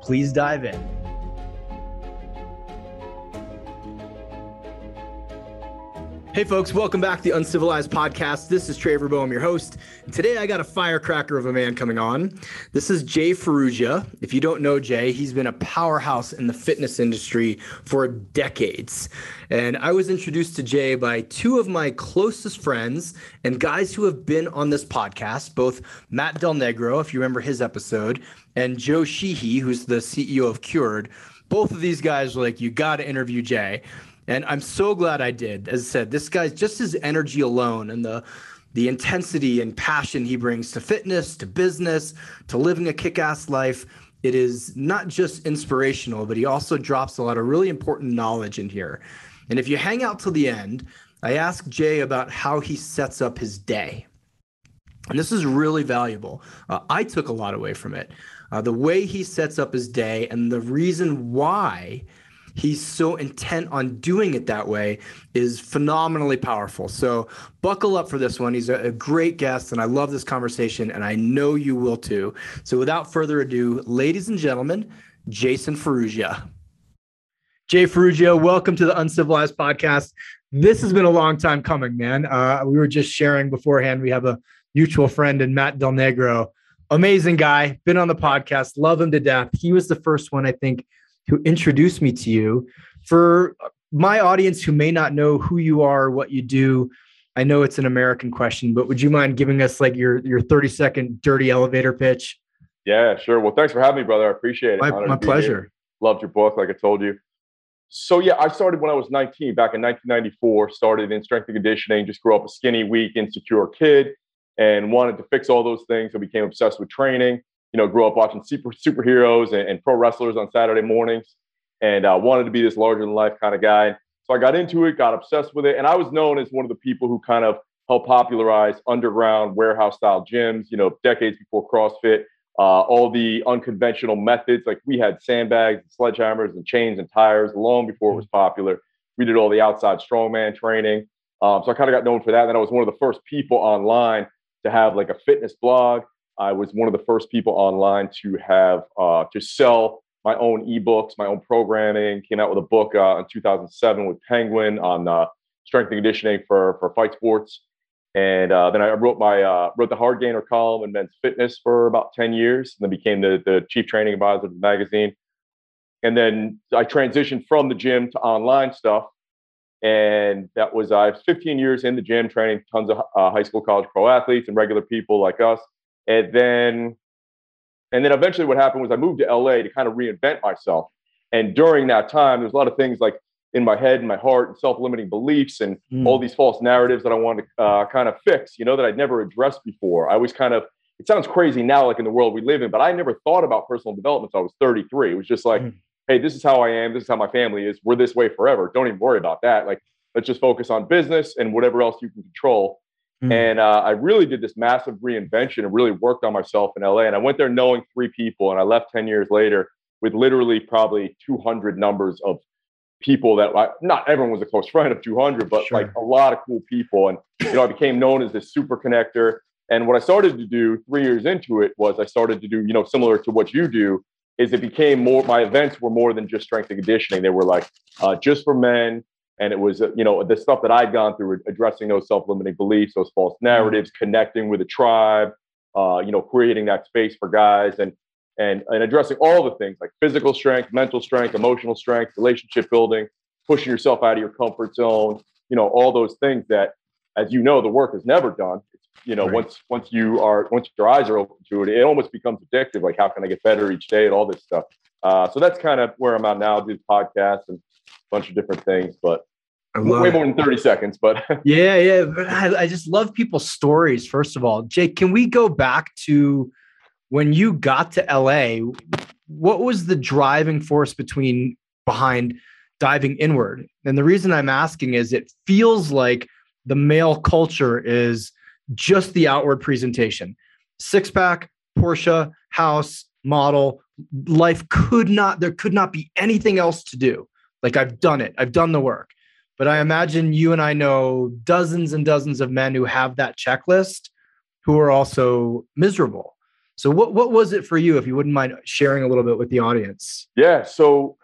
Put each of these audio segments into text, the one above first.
Please dive in. Hey, folks, welcome back to the Uncivilized Podcast. This is Trevor Boehm, your host. Today, I got a firecracker of a man coming on. This is Jay Ferruggia. If you don't know Jay, he's been a powerhouse in the fitness industry for decades. And I was introduced to Jay by two of my closest friends and guys who have been on this podcast, both Matt Del Negro, if you remember his episode, and Joe Sheehy, who's the CEO of Cured. Both of these guys were like, you got to interview Jay. And I'm so glad I did. As I said, this guy's just his energy alone and the the intensity and passion he brings to fitness, to business, to living a kick-ass life. It is not just inspirational, but he also drops a lot of really important knowledge in here. And if you hang out till the end, I ask Jay about how he sets up his day. And this is really valuable. Uh, I took a lot away from it. Uh, the way he sets up his day and the reason why he's so intent on doing it that way is phenomenally powerful. So buckle up for this one. He's a, great guest, and I love this conversation, and I know you will too. So without further ado, ladies and gentlemen, Jason Ferruggia. Jay Ferruggia, welcome to the Uncivilized Podcast. This has been a long time coming, man. Uh, we were just sharing beforehand. We have a mutual friend in Matt Del Negro. Amazing guy, been on the podcast, love him to death. He was the first one, I think, who introduced me to you. For my audience who may not know who you are, what you do, I know it's an American question, but would you mind giving us like your your 30 second dirty elevator pitch? Yeah, sure. Well, thanks for having me, brother. I appreciate it. My, my pleasure. Loved your book, like I told you. So yeah, I started when I was 19, back in 1994. Started in strength and conditioning. Just grew up a skinny, weak, insecure kid, and wanted to fix all those things. So became obsessed with training you know, grew up watching super superheroes and, and pro wrestlers on Saturday mornings, and uh, wanted to be this larger than life kind of guy. So I got into it, got obsessed with it, and I was known as one of the people who kind of helped popularize underground warehouse style gyms. You know, decades before CrossFit. Uh, all the unconventional methods, like we had sandbags, and sledgehammers, and chains and tires long before it was popular. We did all the outside strongman training. Um, so I kind of got known for that. And I was one of the first people online to have like a fitness blog. I was one of the first people online to have uh, to sell my own ebooks, my own programming. Came out with a book uh, in 2007 with Penguin on uh, strength and conditioning for for fight sports, and uh, then I wrote my uh, wrote the Hard Gainer column in Men's Fitness for about 10 years, and then became the the chief training advisor of the magazine. And then I transitioned from the gym to online stuff, and that was I was 15 years in the gym, training tons of uh, high school, college pro athletes and regular people like us and then, and then eventually what happened was I moved to LA to kind of reinvent myself. And during that time, there's a lot of things like in my head and my heart and self-limiting beliefs and mm. all these false narratives that I wanted to uh, kind of fix, you know, that I'd never addressed before. I was kind of, it sounds crazy now, like in the world we live in, but I never thought about personal development until I was 33. It was just like, mm. Hey, this is how I am. This is how my family is. We're this way forever. Don't even worry about that. Like, let's just focus on business and whatever else you can control. Mm. And uh, I really did this massive reinvention and really worked on myself in LA. And I went there knowing three people, and I left 10 years later with literally probably 200 numbers of people that like not everyone was a close friend of 200 but sure. like a lot of cool people and you know i became known as this super connector and what i started to do three years into it was i started to do you know similar to what you do is it became more my events were more than just strength and conditioning they were like uh, just for men and it was you know the stuff that I'd gone through addressing those self-limiting beliefs, those false narratives, connecting with a tribe, uh, you know, creating that space for guys and and and addressing all the things like physical strength, mental strength, emotional strength, relationship building, pushing yourself out of your comfort zone, you know, all those things that, as you know, the work is never done. You know, right. once once you are once your eyes are open to it, it almost becomes addictive. Like, how can I get better each day and all this stuff. Uh, so that's kind of where I'm at now. I do podcasts and a bunch of different things, but way it. more than 30 seconds, but yeah, yeah. But I, I, just love people's stories. First of all, Jake, can we go back to when you got to LA? what was the driving force between behind diving inward? And the reason I'm asking is it feels like the male culture is just the outward presentation. Six pack, Porsche, house, model, life could not, there could not be anything else to do. Like I've done it, I've done the work. But I imagine you and I know dozens and dozens of men who have that checklist who are also miserable. So what what was it for you if you wouldn't mind sharing a little bit with the audience? Yeah, so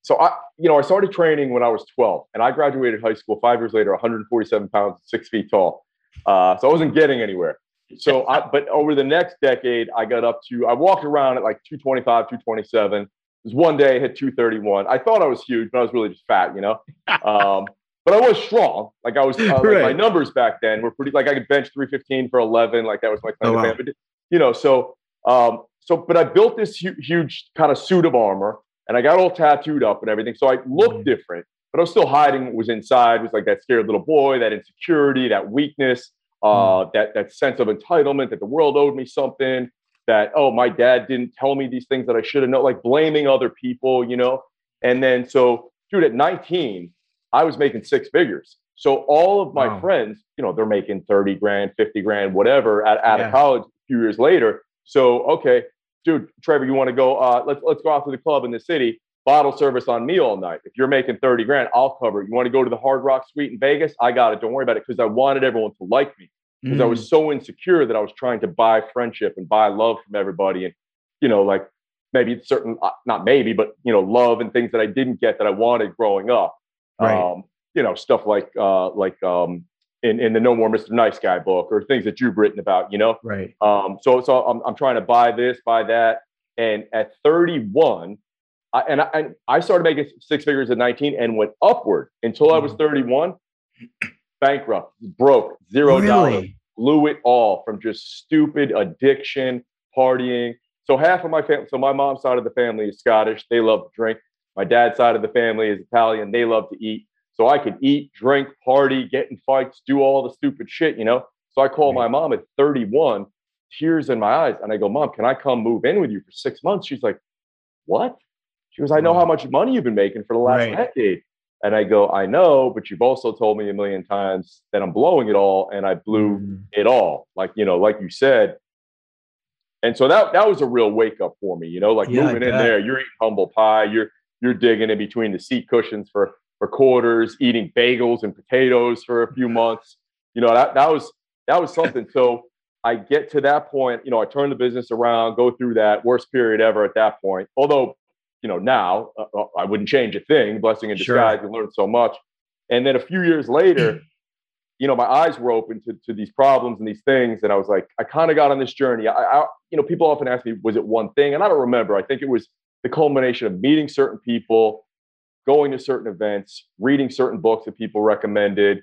so I you know, I started training when I was 12 and I graduated high school 5 years later 147 pounds, 6 feet tall. Uh, so I wasn't getting anywhere. So I but over the next decade I got up to I walked around at like 225, 227. There's one day I hit 231. I thought I was huge, but I was really just fat, you know. Um, but I was strong. Like I was, uh, like right. my numbers back then were pretty. Like I could bench 315 for 11. Like that was my kind oh, of wow. But, you know, so um, so. But I built this hu- huge kind of suit of armor, and I got all tattooed up and everything. So I looked mm-hmm. different, but I was still hiding what was inside. It was like that scared little boy, that insecurity, that weakness, uh, mm-hmm. that that sense of entitlement that the world owed me something. That oh, my dad didn't tell me these things that I should have known. Like blaming other people, you know. And then so, dude, at 19 I was making six figures. So all of my wow. friends, you know, they're making 30 grand, 50 grand, whatever at, out yeah. of college a few years later. So, okay, dude, Trevor, you want to go, uh, let's, let's go out to the club in the city, bottle service on me all night. If you're making 30 grand, I'll cover it. You want to go to the Hard Rock Suite in Vegas? I got it. Don't worry about it. Cause I wanted everyone to like me because mm. I was mm. so insecure that I was trying to buy friendship and buy love from everybody. And, you know, like maybe certain, uh, not maybe, but, you know, love and things that I didn't get that I wanted growing up. Right. Um, you know, stuff like uh, like um, in, in the No More Mr. Nice Guy book or things that you've written about, you know? Right. Um, so so I'm, I'm trying to buy this, buy that. And at 31, I, and, I, and I started making six figures at 19 and went upward until I was mm. 31, bankrupt, broke, zero dollars, really? blew it all from just stupid addiction, partying. So half of my family, so my mom's side of the family is Scottish. They love to drink. My dad's side of the family is Italian. They love to eat. So I could eat, drink, party, get in fights, do all the stupid shit, you know? So I call my mom at 31, tears in my eyes. And I go, Mom, can I come move in with you for six months? She's like, What? She goes, I know how much money you've been making for the last right. decade. And I go, I know, but you've also told me a million times that I'm blowing it all, and I blew mm. it all. Like, you know, like you said. And so that that was a real wake up for me, you know, like yeah, moving in there, you're eating humble pie, you're you're digging in between the seat cushions for for quarters, eating bagels and potatoes for a few months. You know, that that was that was something. So I get to that point, you know, I turn the business around, go through that worst period ever at that point. Although, you know, now uh, uh I wouldn't change a thing. Blessing in disguise. Sure. You learn so much. And then a few years later, you know, my eyes were open to, to these problems and these things. And I was like, I kind of got on this journey. I, I, you know, people often ask me, was it one thing? And I don't remember. I think it was the culmination of meeting certain people, going to certain events, reading certain books that people recommended.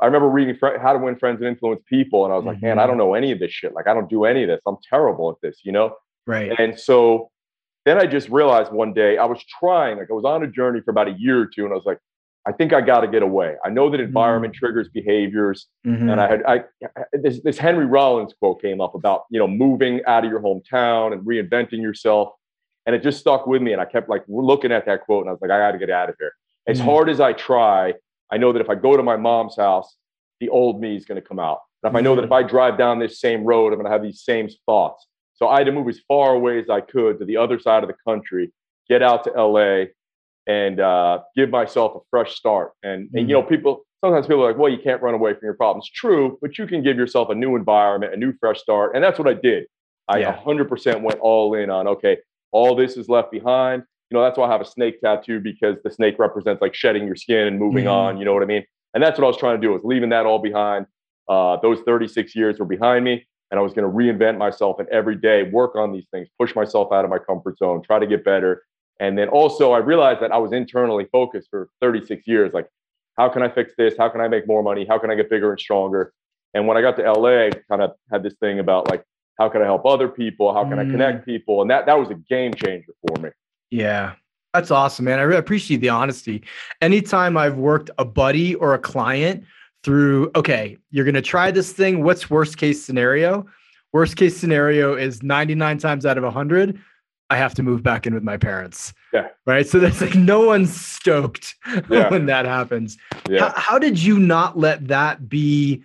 I remember reading How to Win Friends and Influence People, and I was like, mm-hmm. man, I don't know any of this shit. Like, I don't do any of this. I'm terrible at this, you know? Right. And so then I just realized one day I was trying, like, I was on a journey for about a year or two, and I was like, I think I got to get away. I know that environment mm-hmm. triggers behaviors, mm-hmm. and I had I this this Henry Rollins quote came up about you know moving out of your hometown and reinventing yourself. And it just stuck with me. And I kept like looking at that quote and I was like, I got to get out of here. As mm-hmm. hard as I try, I know that if I go to my mom's house, the old me is going to come out. And if I know that if mm-hmm. I drive down this same road, I'm going to have these same thoughts. So I had to move as far away as I could to the other side of the country, get out to LA, and uh, give myself a fresh start. And, mm-hmm. and you know, mm-hmm. people sometimes people are like, well, you can't run away from your problems. True, but you can give yourself a new environment, a new fresh start, and that's what I did. I yeah. 100% went all in on okay all this is left behind. You know, that's why I have a snake tattoo because the snake represents like shedding your skin and moving mm-hmm. on. You know what I mean? And that's what I was trying to do was leaving that all behind. Uh, those 36 years were behind me, and I was going to reinvent myself and every day work on these things, push myself out of my comfort zone, try to get better. And then also, I realized that I was internally focused for 36 years. Like, how can I fix this? How can I make more money? How can I get bigger and stronger? And when I got to LA, kind of had this thing about like how can I help other people? How can mm. I connect people? And that that was a game changer for me. Yeah. That's awesome, man. I really appreciate the honesty. Anytime I've worked a buddy or a client through, okay, you're going to try this thing. What's worst case scenario? Worst case scenario is 99 times out of 100. I have to move back in with my parents. Yeah. Right. So that's like no one's stoked yeah. when that happens. Yeah. How, how did you not let that be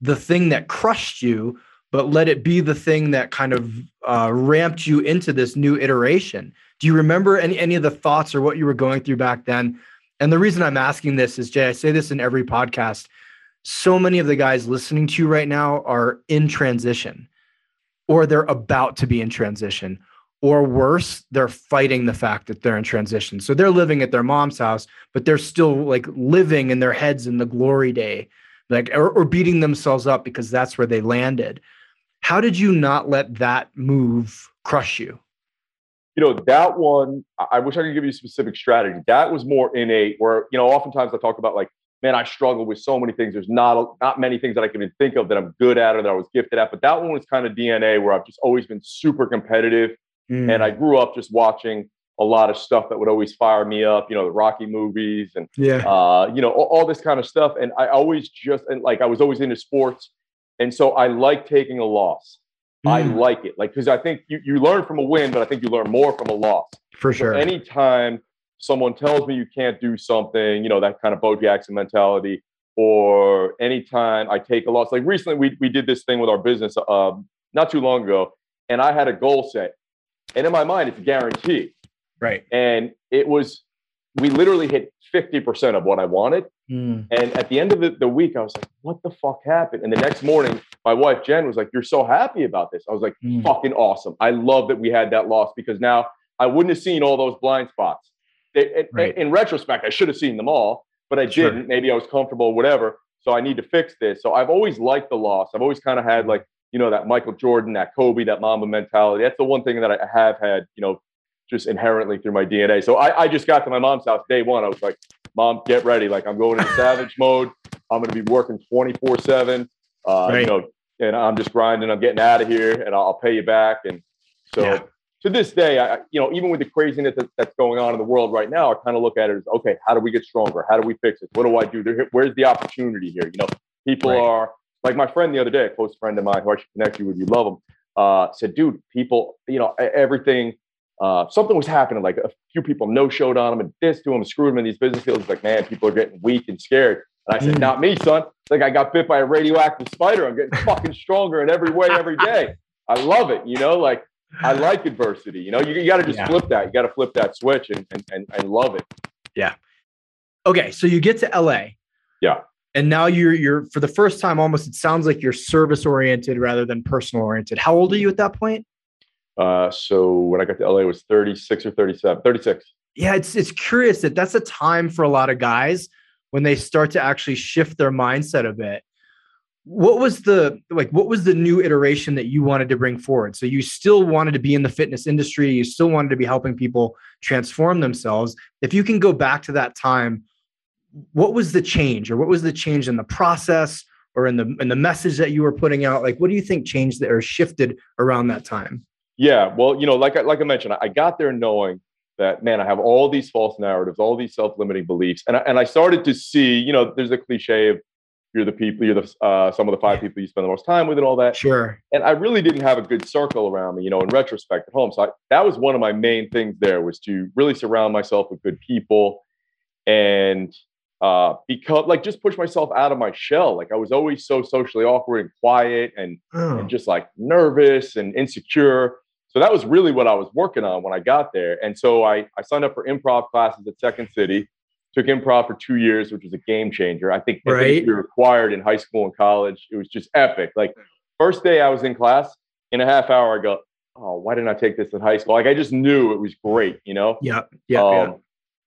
the thing that crushed you, but let it be the thing that kind of uh, ramped you into this new iteration? Do you remember any, any of the thoughts or what you were going through back then? And the reason I'm asking this is, Jay, I say this in every podcast. So many of the guys listening to you right now are in transition or they're about to be in transition or worse they're fighting the fact that they're in transition. So they're living at their mom's house but they're still like living in their heads in the glory day like or, or beating themselves up because that's where they landed. How did you not let that move crush you? You know that one i wish i could give you a specific strategy. That was more innate where you know oftentimes i talk about like man i struggle with so many things there's not not many things that i can even think of that i'm good at or that i was gifted at but that one was kind of dna where i've just always been super competitive Mm. And I grew up just watching a lot of stuff that would always fire me up, you know, the Rocky movies and, yeah. uh, you know, all, all, this kind of stuff. And I always just, and like, I was always into sports. And so I like taking a loss. Mm. I like it. Like, cause I think you, you learn from a win, but I think you learn more from a loss. For sure. So anytime someone tells me you can't do something, you know, that kind of Bo Jackson mentality, or anytime I take a loss, like recently we, we did this thing with our business um, not too long ago, and I had a goal set and in my mind, it's a guarantee. Right. And it was, we literally hit 50% of what I wanted. Mm. And at the end of the, the week, I was like, what the fuck happened? And the next morning, my wife, Jen, was like, you're so happy about this. I was like, mm. fucking awesome. I love that we had that loss because now I wouldn't have seen all those blind spots. Right. In retrospect, I should have seen them all, but I sure. didn't. Maybe I was comfortable, whatever. So I need to fix this. So I've always liked the loss. I've always kind of had like you know, that Michael Jordan, that Kobe, that Mamba mentality. That's the one thing that I have had, you know, just inherently through my DNA. So I, I just got to my mom's house day one. I was like, Mom, get ready. Like I'm going into savage mode. I'm going to be working 24 seven. Uh, right. You know, and I'm just grinding. I'm getting out of here, and I'll, pay you back. And so yeah. To this day, I, you know, even with the craziness that, that's going on in the world right now, I kind of look at it as, okay, how do we get stronger? How do we fix it? What do I do? There, where's the opportunity here? You know, people right. are like my friend the other day, a close friend of mine who I should connect you with, you love him, uh, said, dude, people, you know, everything, uh, something was happening. Like a few people no showed on him and this to him, screwed him in these business deals. Like, man, people are getting weak and scared. And I said, mm. not me, son. It's Like I got bit by a radioactive spider. I'm getting fucking stronger in every way, every day. I love it. You know, like I like adversity. You know, you, you got to just yeah. flip that. You got to flip that switch and, and, and, and love it. Yeah. Okay. So you get to LA. Yeah and now you're you're for the first time almost it sounds like you're service oriented rather than personal oriented how old are you at that point uh, so when i got to la was 36 or 37 36 yeah it's it's curious that that's a time for a lot of guys when they start to actually shift their mindset a bit what was the like what was the new iteration that you wanted to bring forward? So you still wanted to be in the fitness industry you still wanted to be helping people transform themselves. If you can go back to that time what was the change or what was the change in the process or in the in the message that you were putting out? Like what do you think changed or shifted around that time? Yeah well you know like I, like I mentioned I got there knowing that man I have all these false narratives all these self-limiting beliefs and I, and I started to see you know there's a cliche of you're the people you're the uh, some of the five people you spend the most time with and all that sure and I really didn't have a good circle around me you know in retrospect at home so I, that was one of my main things there was to really surround myself with good people and uh, because like just push myself out of my shell. Like I was always so socially awkward and quiet and, oh. and just like nervous and insecure. So that was really what I was working on when I got there. And so I, I signed up for improv classes at Second City, took improv for two years, which was a game changer. I think right. we required in high school and college. It was just epic. Like first day I was in class, in a half hour, I go, oh, why didn't I take this in high school? Like I just knew it was great, you know? Yeah. Yeah. Um, yeah.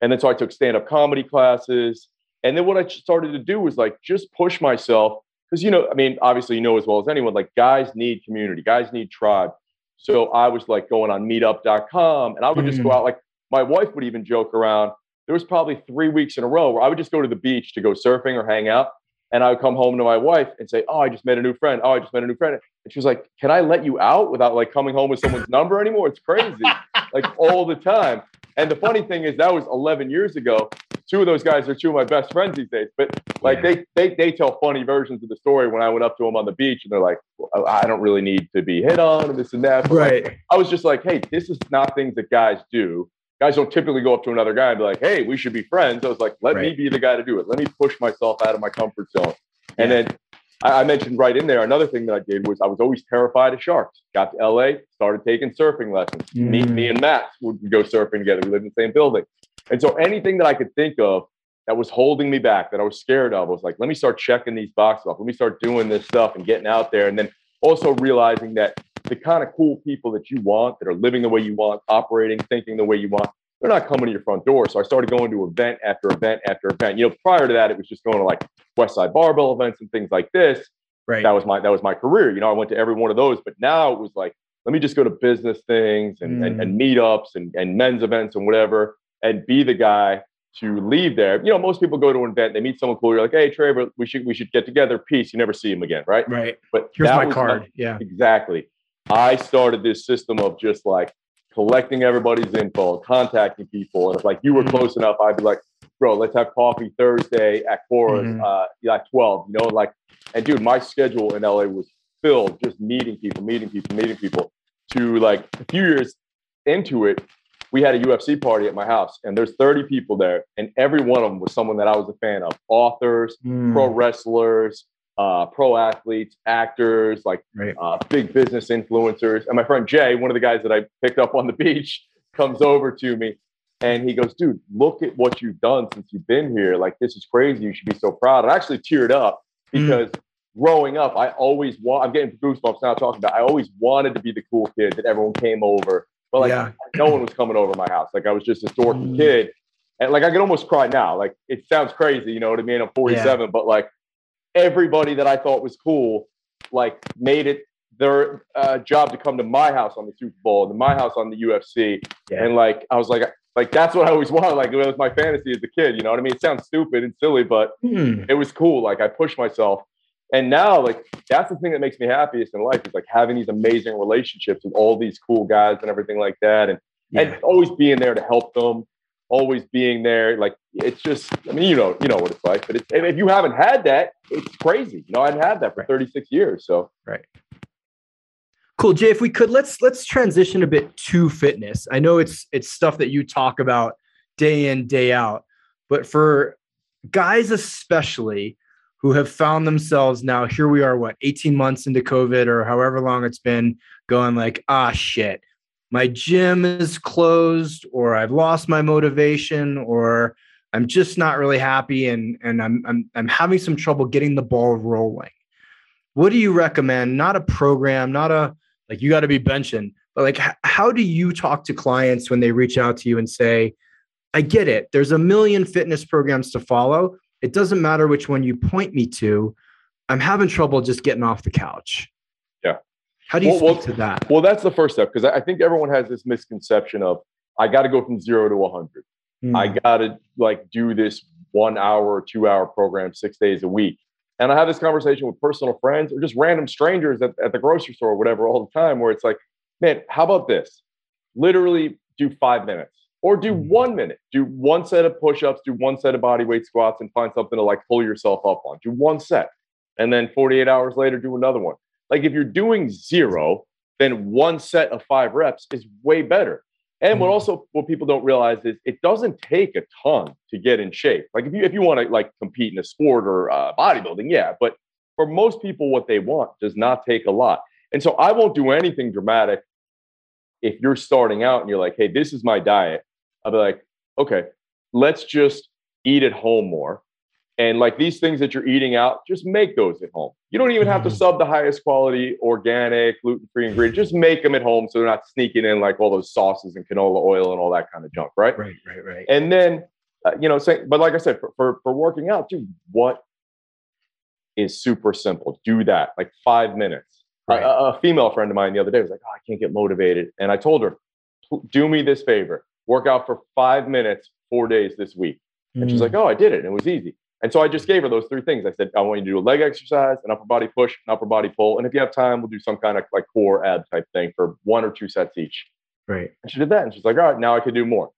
And then so I took stand-up comedy classes. And then what I started to do was like just push myself because, you know, I mean, obviously, you know as well as anyone, like guys need community, guys need tribe. So I was like going on meetup.com and I would mm. just go mm. out. Like my wife would even joke around. There was probably three weeks in a row where I would just go to the beach to go surfing or hang out. And I would come home to my wife and say, Oh, I just met a new friend. Oh, I just met a new friend. And she was like, Can I let you out without like coming home with someone's number anymore? It's crazy. like all the time. And the funny thing is, that was 11 years ago. two of those guys are two of my best friends these days. But like they they they tell funny versions of the story when I went up to them on the beach and they're like, well, I don't really need to be hit on and this and that. But right. Like, I was just like, hey, this is not things that guys do. Guys don't typically go up to another guy and be like, hey, we should be friends. I was like, let right. me be the guy to do it. Let me push myself out of my comfort zone. And yeah. then I, I mentioned right in there another thing that I did was I was always terrified of sharks. Got to LA, started taking surfing lessons. Mm. Me, me and Matt would go surfing together. We lived in the same building. And so anything that I could think of that was holding me back, that I was scared of, I was like, let me start checking these boxes off. Let me start doing this stuff and getting out there. And then also realizing that the kind of cool people that you want, that are living the way you want, operating, thinking the way you want, they're not coming to your front door. So I started going to event after event after event. You know, prior to that, it was just going to like West Side Barbell events and things like this. Right. That was my that was my career. You know, I went to every one of those, but now it was like, let me just go to business things and, mm. and, and meetups and, and men's events and whatever, and be the guy to leave there. You know, most people go to an event, they meet someone cool. You're like, hey, Trevor, we should we should get together. Peace. You never see him again, right? Right. But here's my card. Yeah. Exactly. I started this system of just like collecting everybody's info, contacting people. And if like you were mm-hmm. close enough, I'd be like, bro, let's have coffee Thursday at 4 mm-hmm. uh, at 12. You know, like, and dude, my schedule in LA was filled just meeting people, meeting people, meeting people. To like a few years into it, we had a UFC party at my house, and there's 30 people there, and every one of them was someone that I was a fan of: authors, mm. pro wrestlers, uh, pro athletes, actors, like right. uh, big business influencers. And my friend Jay, one of the guys that I picked up on the beach, comes over to me and he goes, "Dude, look at what you've done since you've been here. Like this is crazy. You should be so proud." I actually teared up mm. because. Mm. Growing up, I always want. I'm getting goosebumps now talking about. I always wanted to be the cool kid that everyone came over, but like yeah. no one was coming over my house. Like I was just a dorky mm. kid, and like I can almost cry now. Like it sounds crazy, you know what I mean? I'm 47, yeah. but like everybody that I thought was cool, like made it their uh, job to come to my house on the Super Bowl, to my house on the UFC, yeah. and like I was like, like that's what I always wanted. Like it was my fantasy as a kid. You know what I mean? It sounds stupid and silly, but hmm. it was cool. Like I pushed myself, and now like that's the thing that makes me happiest in life is like having these amazing relationships with all these cool guys and everything like that, and yeah. and always being there to help them always being there. Like it's just, I mean, you know, you know what it's like. But it's, if you haven't had that, it's crazy. You know, I've had that for 36 years. So right. Cool, Jay. If we could, let's let's transition a bit to fitness. I know it's it's stuff that you talk about day in day out, but for guys especially who have found themselves now here we are what 18 months into covid or however long it's been going like ah shit my gym is closed or I've lost my motivation or I'm just not really happy and and I'm I'm I'm having some trouble getting the ball rolling. What do you recommend? Not a program, not a like you got to be benching, but like how do you talk to clients when they reach out to you and say, "I get it. There's a million fitness programs to follow. It doesn't matter which one you point me to. I'm having trouble just getting off the couch." How do you well, speak well, to that? Well, that's the first step because I think everyone has this misconception of I got to go from zero to 100. Mm. I got to like do this one hour or two hour program six days a week. And I have this conversation with personal friends or just random strangers at, at the grocery store or whatever all the time where it's like, man, how about this? Literally do five minutes or do mm. one minute, do one set of push ups, do one set of body weight squats and find something to like pull yourself up on. Do one set. And then 48 hours later, do another one. Like if you're doing zero, then one set of five reps is way better. And what mm. also what people don't realize is it doesn't take a ton to get in shape. Like if you if you want to like compete in a sport or uh, bodybuilding, yeah. But for most people, what they want does not take a lot. And so I won't do anything dramatic if you're starting out and you're like, hey, this is my diet. I'll be like, okay, let's just eat at home more. And like these things that you're eating out, just make those at home. You don't even have to mm-hmm. sub the highest quality organic, gluten free ingredient. Just make them at home so they're not sneaking in like all those sauces and canola oil and all that kind of junk, right? Right, right, right. And then, uh, you know, say, but like I said, for, for, for working out, dude, what is super simple? Do that like five minutes. Right. A, a female friend of mine the other day was like, oh, I can't get motivated. And I told her, do me this favor work out for five minutes, four days this week. And mm. she's like, oh, I did it. And it was easy. And so I just gave her those three things. I said, I want you to do a leg exercise, an upper body push, an upper body pull. And if you have time, we'll do some kind of like core ab type thing for one or two sets each. Right. And she did that. And she's like, all right, now I can do more.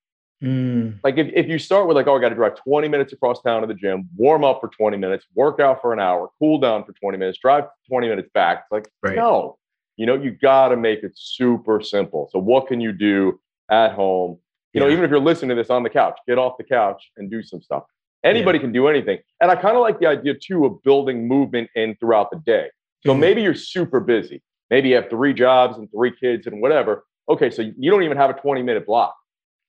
Mm. Like if, if you start with like, oh, I got to drive 20 minutes across town to the gym, warm up for 20 minutes, work out for an hour, cool down for 20 minutes, drive 20 minutes back. It's like, right. no, you know, you got to make it super simple. So what can you do at home? You yeah. know, even if you're listening to this on the couch, get off the couch and do some stuff. Anybody yeah. can do anything. And I kind of like the idea too of building movement in throughout the day. So mm-hmm. maybe you're super busy. Maybe you have three jobs and three kids and whatever. Okay, so you don't even have a 20 minute block.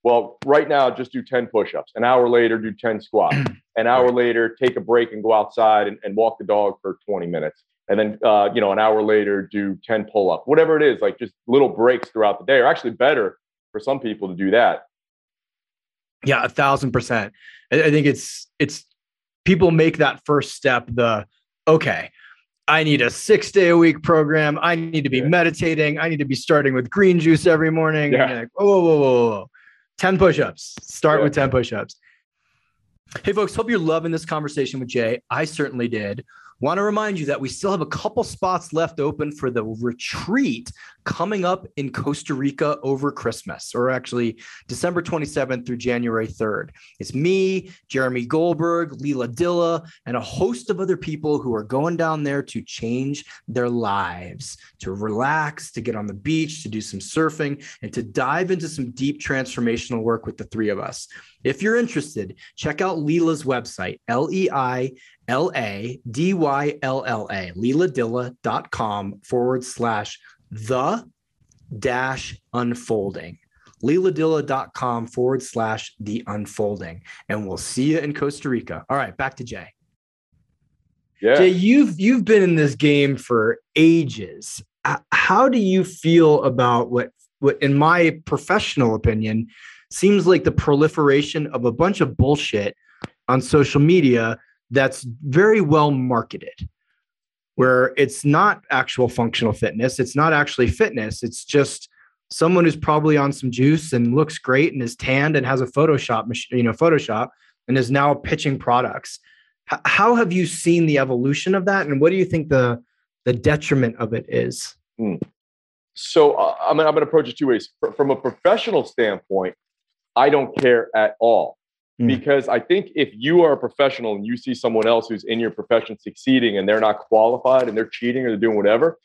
Well, right now, just do 10 push ups. An hour later, do 10 squats. An hour later, take a break and go outside and, and walk the dog for 20 minutes. And then, uh, you know, an hour later, do 10 pull up, whatever it is, like just little breaks throughout the day, or actually better for some people to do that. Yeah, a thousand percent. I think it's, it's, people make that first step the, okay, I need a six day a week program. I need to be yeah. meditating. I need to be starting with green juice every morning. Yeah. Like, whoa, whoa, whoa, whoa, whoa. 10 push ups. Start yeah. with 10 push ups. Hey, folks, hope you're loving this conversation with Jay. I certainly did. Want to remind you that we still have a couple spots left open for the retreat coming up in Costa Rica over Christmas, or actually December 27th through January 3rd. It's me, Jeremy Goldberg, Leila Dylla, and a host of other people who are going down there to change their lives, to relax, to get on the beach, to do some surfing, and to dive into some deep transformational work with the three of us. If you're interested, check out Leila's website, L E I L A D Y L L A, leiladylla.com forward slash the dash unfolding. leiladylla.com forward slash the unfolding. And we'll see you in Costa Rica. All right, back to Jay. Yeah. Jay, you've you've been in this game for ages. Uh, how do you feel about what what in my professional opinion seems like the proliferation of a bunch of bullshit on social media that's very well marketed where it's not actual functional fitness it's not actually fitness it's just someone who's probably on some juice and looks great and is tanned and has a photoshop machine you know photoshop and is now pitching products H- how have you seen the evolution of that and what do you think the the detriment of it is hmm. so uh, I'm, I'm going to approach it two ways from a professional standpoint I don't care at all. Mm. Because I think if you are a professional and you see someone else who's in your profession succeeding and they're not qualified and they're cheating or they're doing whatever,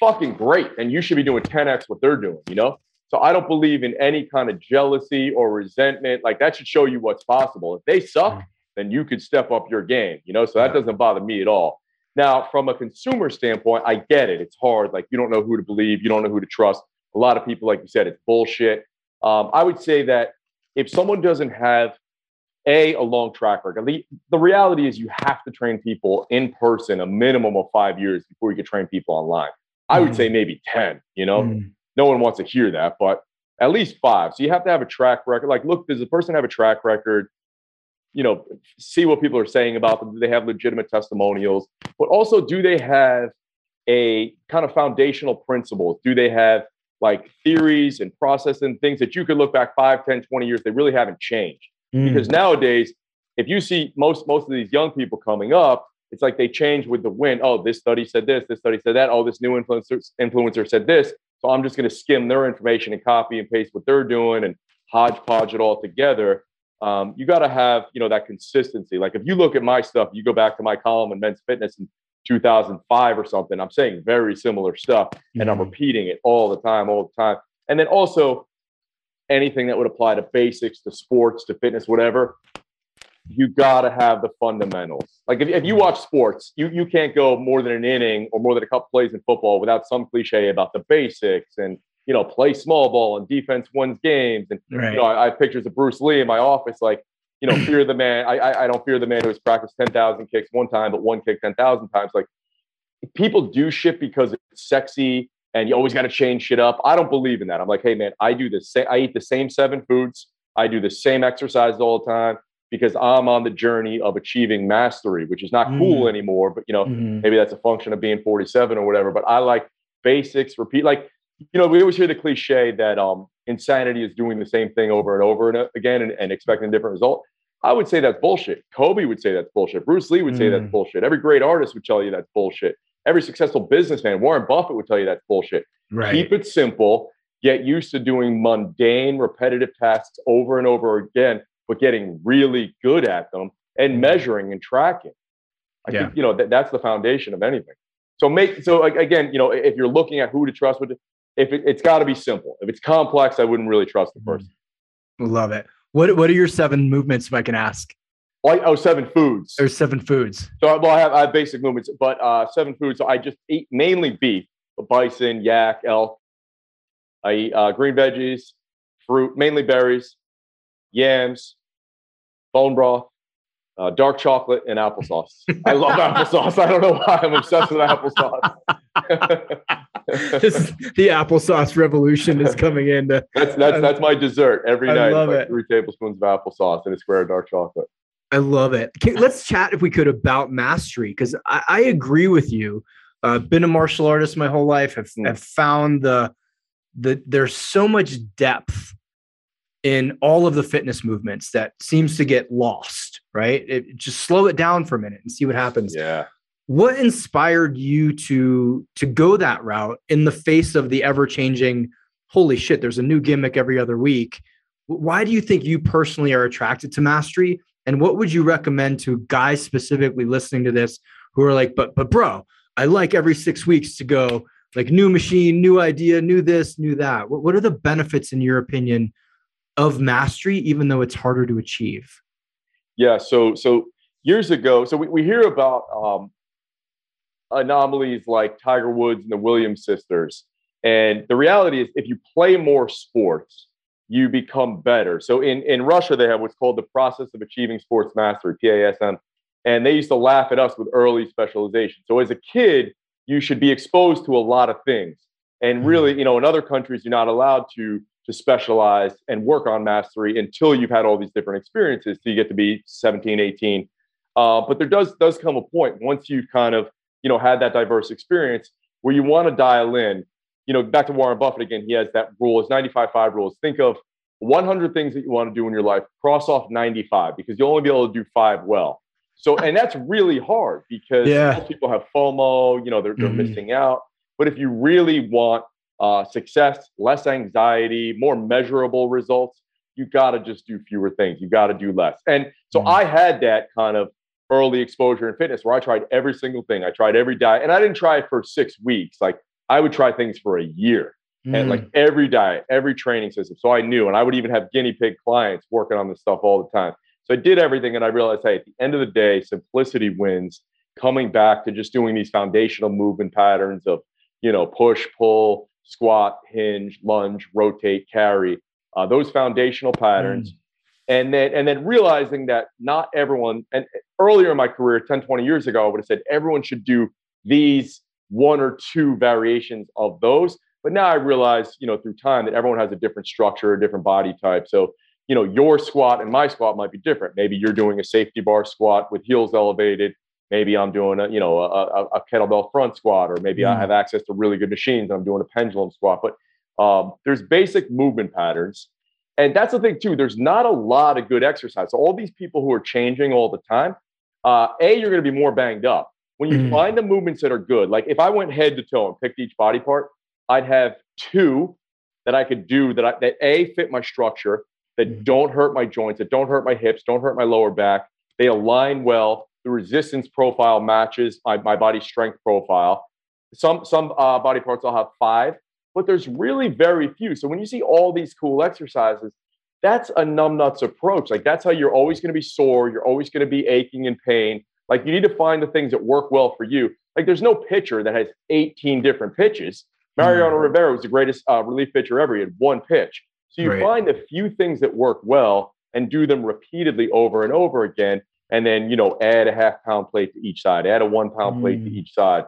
fucking great. And you should be doing 10x what they're doing, you know? So I don't believe in any kind of jealousy or resentment. Like that should show you what's possible. If they suck, mm. then you could step up your game, you know? So that doesn't bother me at all. Now, from a consumer standpoint, I get it. It's hard. Like you don't know who to believe, you don't know who to trust. A lot of people, like you said, it's bullshit. Um, I would say that if someone doesn't have a a long track record, the, the reality is you have to train people in person a minimum of five years before you can train people online. I would mm. say maybe 10, you know, mm. no one wants to hear that, but at least five. So you have to have a track record. Like, look, does the person have a track record? You know, see what people are saying about them. Do they have legitimate testimonials? But also, do they have a kind of foundational principles? Do they have like theories and process and things that you could look back 5 10 20 years they really haven't changed mm. because nowadays if you see most most of these young people coming up it's like they change with the wind oh this study said this this study said that oh this new influencer influencer said this so i'm just going to skim their information and copy and paste what they're doing and hodgepodge it all together um, you got to have you know that consistency like if you look at my stuff you go back to my column in men's fitness and 2005 or something. I'm saying very similar stuff mm-hmm. and I'm mm-hmm. repeating it all the time, all the time. And then also anything that would apply to basics, to sports, to fitness, whatever. You got to have the fundamentals. Like if, if you watch sports, you, you can't go more than an inning or more than a couple plays in football without some cliche about the basics and, you know, play small ball and defense wins games. And, right. you know, I, I have pictures of Bruce Lee in my office, like, you know, fear the man. I, I, I don't fear the man who has practiced 10,000 kicks one time, but one kick 10,000 times. Like people do shit because it's sexy and you always got to change shit up. I don't believe in that. I'm like, hey man, I do the same. I eat the same seven foods. I do the same exercise all the time because I'm on the journey of achieving mastery, which is not mm. cool anymore. But you know, mm-hmm. maybe that's a function of being 47 or whatever. But I like basics. Repeat like you know, we always hear the cliche that um, insanity is doing the same thing over and over and again and, and expecting a different result. I would say that's bullshit. Kobe would say that's bullshit. Bruce Lee would say that's mm. bullshit. Every great artist would tell you that's bullshit. Every successful businessman, Warren Buffett would tell you that's bullshit. Right. Keep it simple. get used to doing mundane, repetitive tasks over and over again, but getting really good at them and mm-hmm. measuring and tracking. I yeah. think, you know, that, that's the foundation of anything. So make, so again, you know, if you're looking at who to trust with, if it, has got to be simple. If it's complex, I wouldn't really trust the mm-hmm. person. Love it. What What are your seven movements, if I can ask? Like oh, seven foods. Or seven foods. So well, I have, I have basic movements, but uh, seven foods. So I just eat mainly beef, bison, yak, elk. I eat uh, green veggies, fruit, mainly berries, yams, bone broth, uh, dark chocolate, and applesauce. I love applesauce. I don't know why I'm obsessed with applesauce. this, the applesauce revolution is coming in. To, that's that's that's my dessert every I night. Love like it. Three tablespoons of applesauce and a square of dark chocolate. I love it. let's chat if we could about mastery because I, I, agree with you. I've uh, been a martial artist my whole life. Have mm. have found the the there's so much depth in all of the fitness movements that seems to get lost. Right? It, just slow it down for a minute and see what happens. Yeah what inspired you to to go that route in the face of the ever changing holy shit there's a new gimmick every other week why do you think you personally are attracted to mastery and what would you recommend to guys specifically listening to this who are like but but bro i like every 6 weeks to go like new machine new idea new this new that what, what are the benefits in your opinion of mastery even though it's harder to achieve yeah so so years ago so we, we hear about um, anomalies like Tiger Woods and the Williams sisters. And the reality is, if you play more sports, you become better. So in, in Russia, they have what's called the process of achieving sports mastery, PASM. And they used to laugh at us with early specialization. So as a kid, you should be exposed to a lot of things. And mm-hmm. really, you know, in other countries, you're not allowed to to specialize and work on mastery until you've had all these different experiences. So you get to be 17, 18. Uh, but there does does come a point once you've kind of you know, had that diverse experience where you want to dial in, you know, back to Warren Buffett again, he has that rule, his 95 5 rules. Think of 100 things that you want to do in your life, cross off 95 because you'll only be able to do five well. So, and that's really hard because yeah. people have FOMO, you know, they're, they're mm-hmm. missing out. But if you really want uh, success, less anxiety, more measurable results, you got to just do fewer things. You got to do less. And so mm-hmm. I had that kind of early exposure in fitness where I tried every single thing. I tried every diet and I didn't try it for six weeks. Like I would try things for a year mm. and like mm. every diet, every training system. So I knew, and I would even have guinea pig clients working on this stuff all the time. So I did everything and I realized, hey, at the end of the day, simplicity wins. Coming back to just doing these foundational movement patterns of, you know, push, pull, squat, hinge, lunge, rotate, carry. Uh, those foundational patterns. Mm and then and then realizing that not everyone and earlier in my career 10 20 years ago i would have said everyone should do these one or two variations of those but now i realize you know through time that everyone has a different structure a different body type so you know your squat and my squat might be different maybe you're doing a safety bar squat with heels elevated maybe i'm doing a you know a, a kettlebell front squat or maybe mm. i have access to really good machines and i'm doing a pendulum squat but um, there's basic movement patterns and that's the thing too. There's not a lot of good exercise. So all these people who are changing all the time, uh, a you're going to be more banged up. When you mm. find the movements that are good, like if I went head to toe and picked each body part, I'd have two that I could do that I, that a fit my structure, that mm. don't hurt my joints, that don't hurt my hips, don't hurt my lower back. They align well. The resistance profile matches my, my body strength profile. Some some uh, body parts I'll have five but there's really very few. So when you see all these cool exercises, that's a numbnuts approach. Like that's how you're always going to be sore. You're always going to be aching and pain. Like you need to find the things that work well for you. Like there's no pitcher that has 18 different pitches. Mariano mm. Rivera was the greatest uh, relief pitcher ever. He had one pitch. So you right. find a few things that work well and do them repeatedly over and over again. And then, you know, add a half pound plate to each side, add a one pound mm. plate to mm. each side.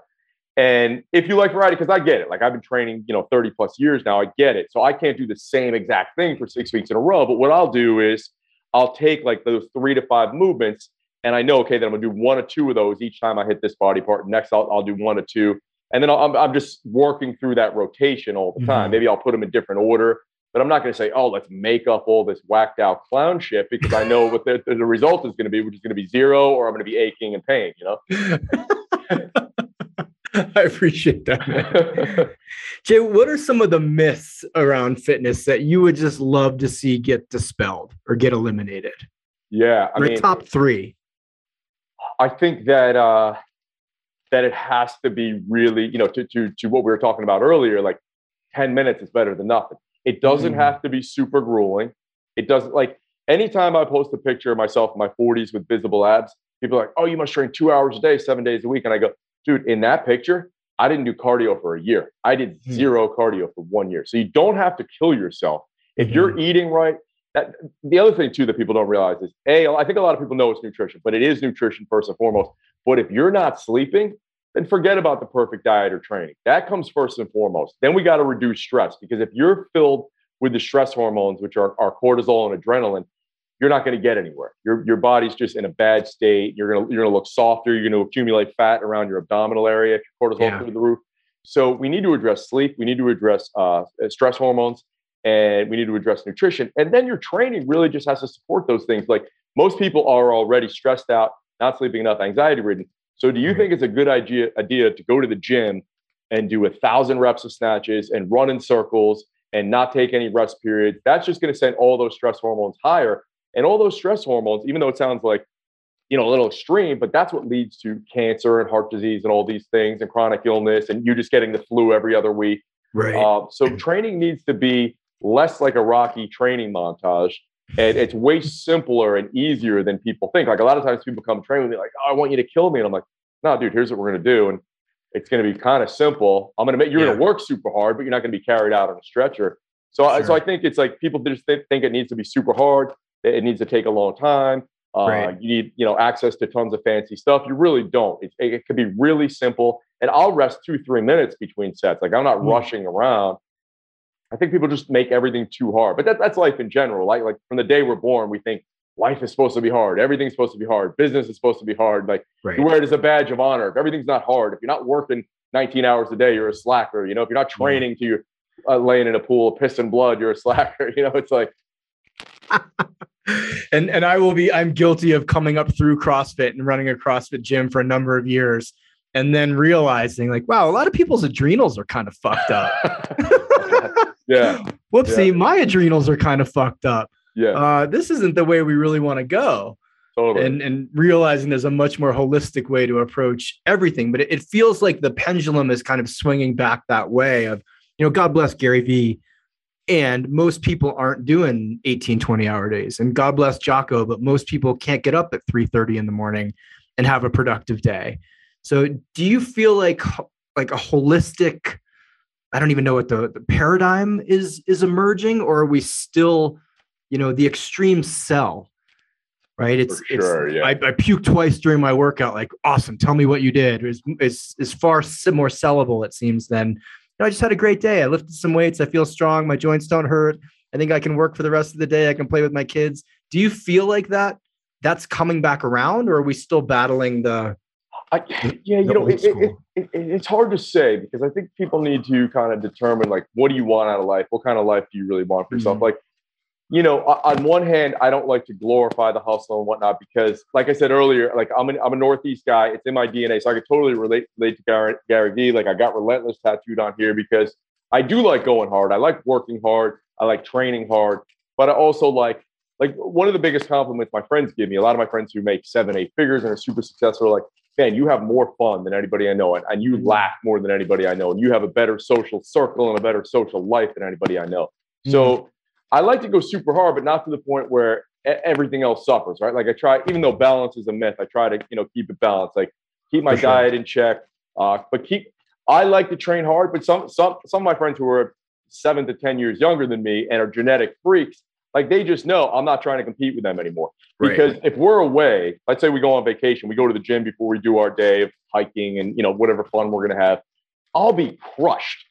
And if you like variety, because I get it, like I've been training, you know, 30 plus years now, I get it. So I can't do the same exact thing for six weeks in a row. But what I'll do is I'll take like those three to five movements and I know, okay, then I'm gonna do one or two of those each time I hit this body part. Next, I'll, I'll do one or two. And then i am I'm just working through that rotation all the time. Mm-hmm. Maybe I'll put them in different order, but I'm not going to say, oh, let's make up all this whacked out clown shit because I know what the, the result is going to be, which is going to be zero or I'm going to be aching and pain, you know? I appreciate that. Jay, what are some of the myths around fitness that you would just love to see get dispelled or get eliminated? Yeah, I or mean, top three. I think that uh, that it has to be really, you know, to to to what we were talking about earlier. Like, ten minutes is better than nothing. It doesn't mm. have to be super grueling. It doesn't like anytime I post a picture of myself in my 40s with visible abs, people are like, "Oh, you must train two hours a day, seven days a week," and I go, dude, in that picture, I didn't do cardio for a year. I did hmm. zero cardio for one year. So you don't have to kill yourself. If you're hmm. eating right, that, the other thing too that people don't realize is a I think a lot of people know it's nutrition, but it is nutrition first and foremost. But if you're not sleeping, then forget about the perfect diet or training. That comes first and foremost. Then we got to reduce stress because if you're filled with the stress hormones, which are, are cortisol and adrenaline, you're not going to get anywhere. Your your body's just in a bad state. You're gonna you're gonna look softer. You're gonna accumulate fat around your abdominal area. Your cortisol yeah. through the roof. So we need to address sleep. We need to address uh, stress hormones, and we need to address nutrition. And then your training really just has to support those things. Like most people are already stressed out, not sleeping enough, anxiety ridden. So do you think it's a good idea idea to go to the gym and do a thousand reps of snatches and run in circles and not take any rest periods? That's just going to send all those stress hormones higher and all those stress hormones, even though it sounds like, you know, a little extreme, but that's what leads to cancer and heart disease and all these things and chronic illness and you just getting the flu every other week. Right. Uh, so training needs to be less like a rocky training montage. And it's way simpler and easier than people think. Like a lot of times people come train with me like, oh, I want you to kill me. And I'm like, no, dude, here's what we're going to do. And it's going to be kind of simple. I'm going to make, you're yeah. going to work super hard, but you're not going to be carried out on a stretcher. So, sure. so I think it's like people just think it needs to be super hard. It needs to take a long time. Uh, right. You need, you know, access to tons of fancy stuff. You really don't. It, it could be really simple. And I'll rest two, three minutes between sets. Like I'm not mm. rushing around. I think people just make everything too hard. But that, that's life in general. Like, like from the day we're born, we think life is supposed to be hard. Everything's supposed to be hard. Business is supposed to be hard. Like right. you wear it as a badge of honor. If everything's not hard, if you're not working 19 hours a day, you're a slacker. You know, if you're not training mm. to you uh, laying in a pool of piss and blood, you're a slacker. You know, it's like and and I will be I'm guilty of coming up through CrossFit and running a CrossFit gym for a number of years and then realizing like wow a lot of people's adrenals are kind of fucked up. yeah. Whoopsie, yeah. my adrenals are kind of fucked up. Yeah. Uh, this isn't the way we really want to go. Totally. And and realizing there's a much more holistic way to approach everything, but it, it feels like the pendulum is kind of swinging back that way of you know God bless Gary Vee and most people aren't doing 18 20 hour days and god bless jocko but most people can't get up at 3 30 in the morning and have a productive day so do you feel like like a holistic i don't even know what the, the paradigm is is emerging or are we still you know the extreme sell right it's sure, it's yeah. I, I puke twice during my workout like awesome tell me what you did Is is it's far more sellable it seems than know, I just had a great day. I lifted some weights. I feel strong. My joints don't hurt. I think I can work for the rest of the day. I can play with my kids. Do you feel like that? That's coming back around, or are we still battling the? I, yeah, you know, it, it, it, it's hard to say because I think people need to kind of determine like, what do you want out of life? What kind of life do you really want for yourself? Mm-hmm. Like, you know, on one hand, I don't like to glorify the hustle and whatnot because, like I said earlier, like I'm an, I'm a Northeast guy. It's in my DNA, so I could totally relate relate to Gary, Gary Vee. Like I got relentless tattooed on here because I do like going hard. I like working hard. I like training hard, but I also like like one of the biggest compliments my friends give me. A lot of my friends who make seven, eight figures and are super successful, are like, man, you have more fun than anybody I know, and, and you mm-hmm. laugh more than anybody I know, and you have a better social circle and a better social life than anybody I know. So mm-hmm. I like to go super hard, but not to the point where everything else suffers, right? Like I try, even though balance is a myth, I try to, you know, keep it balanced, like keep my sure. diet in check, uh, but keep, I like to train hard, but some, some, some of my friends who are seven to 10 years younger than me and are genetic freaks, like they just know I'm not trying to compete with them anymore. Because right. if we're away, let's say we go on vacation, we go to the gym before we do our day of hiking and, you know, whatever fun we're going to have, I'll be crushed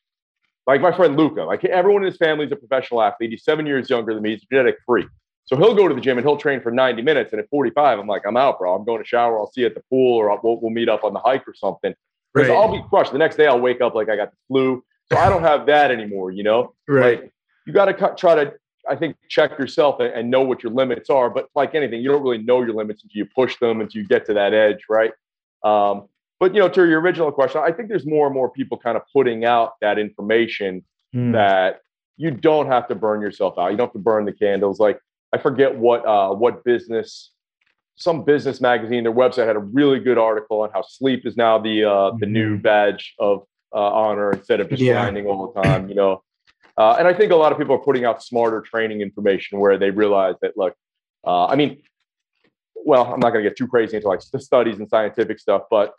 like my friend Luca, like everyone in his family is a professional athlete. He's seven years younger than me. He's a genetic freak. So he'll go to the gym and he'll train for 90 minutes. And at 45, I'm like, I'm out, bro. I'm going to shower. I'll see you at the pool or we'll, we'll meet up on the hike or something. Because right. I'll be crushed. The next day I'll wake up like I got the flu. So I don't have that anymore, you know? Right. Like you got to try to, I think, check yourself and, and know what your limits are. But like anything, you don't really know your limits until you push them, until you get to that edge, right? Um, but you know, to your original question, I think there's more and more people kind of putting out that information mm. that you don't have to burn yourself out. You don't have to burn the candles. Like I forget what uh, what business, some business magazine, their website had a really good article on how sleep is now the uh, mm-hmm. the new mm-hmm. badge of uh, honor instead of just yeah. grinding all the time. You know, uh, and I think a lot of people are putting out smarter training information where they realize that look, uh, I mean, well, I'm not going to get too crazy into like the studies and scientific stuff, but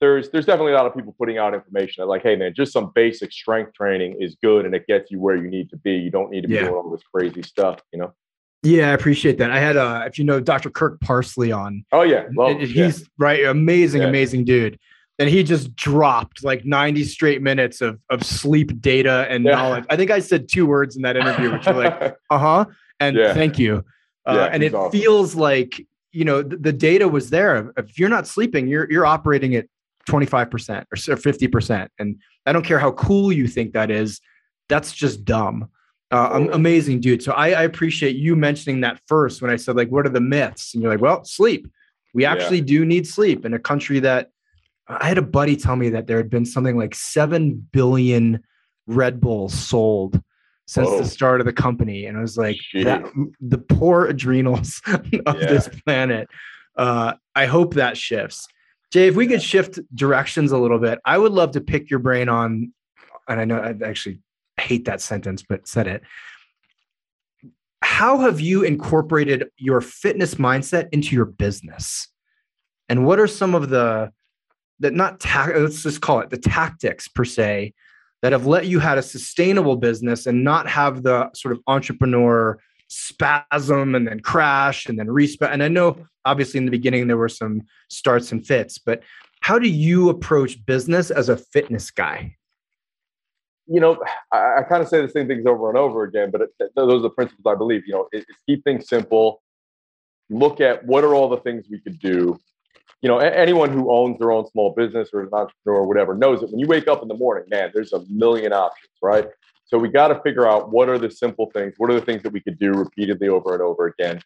there's there's definitely a lot of people putting out information that like, hey man, just some basic strength training is good and it gets you where you need to be. You don't need to be yeah. doing all this crazy stuff, you know. Yeah, I appreciate that. I had uh if you know Dr. Kirk Parsley on. Oh yeah. Well, he's yeah. right, amazing, yeah. amazing dude. And he just dropped like 90 straight minutes of of sleep data and knowledge. I think I said two words in that interview, which are like, uh-huh, and thank you. Uh, and it awesome. feels like you know the, the data was there. If you're not sleeping, you're you're operating at 25% or 50%. And I don't care how cool you think that is, that's just dumb. Uh, amazing dude. So I, I, appreciate you mentioning that first when I said, like, what are the myths? And you're like, well, sleep. We actually yeah. do need sleep in a country that I had a buddy tell me that there had been something like 7 billion Red Bulls sold since Whoa. the start of the company. And I was like, that, the poor adrenals of yeah. this planet. Uh, I hope that shifts. Jay, if we could shift directions a little bit, I would love to pick your brain on, and I know I actually hate that sentence, but said it. How have you incorporated your fitness mindset into your business? And what are some of the that not ta- let's just call it the tactics per se that have let you had a sustainable business and not have the sort of entrepreneur spasm and then crash and then respa. And I know obviously in the beginning there were some starts and fits, but how do you approach business as a fitness guy? You know, I, I kind of say the same things over and over again, but it, those are the principles I believe. You know, it's keep things simple. Look at what are all the things we could do. You know, anyone who owns their own small business or is an entrepreneur or whatever knows that when you wake up in the morning, man, there's a million options, right? So we got to figure out what are the simple things, what are the things that we could do repeatedly over and over again,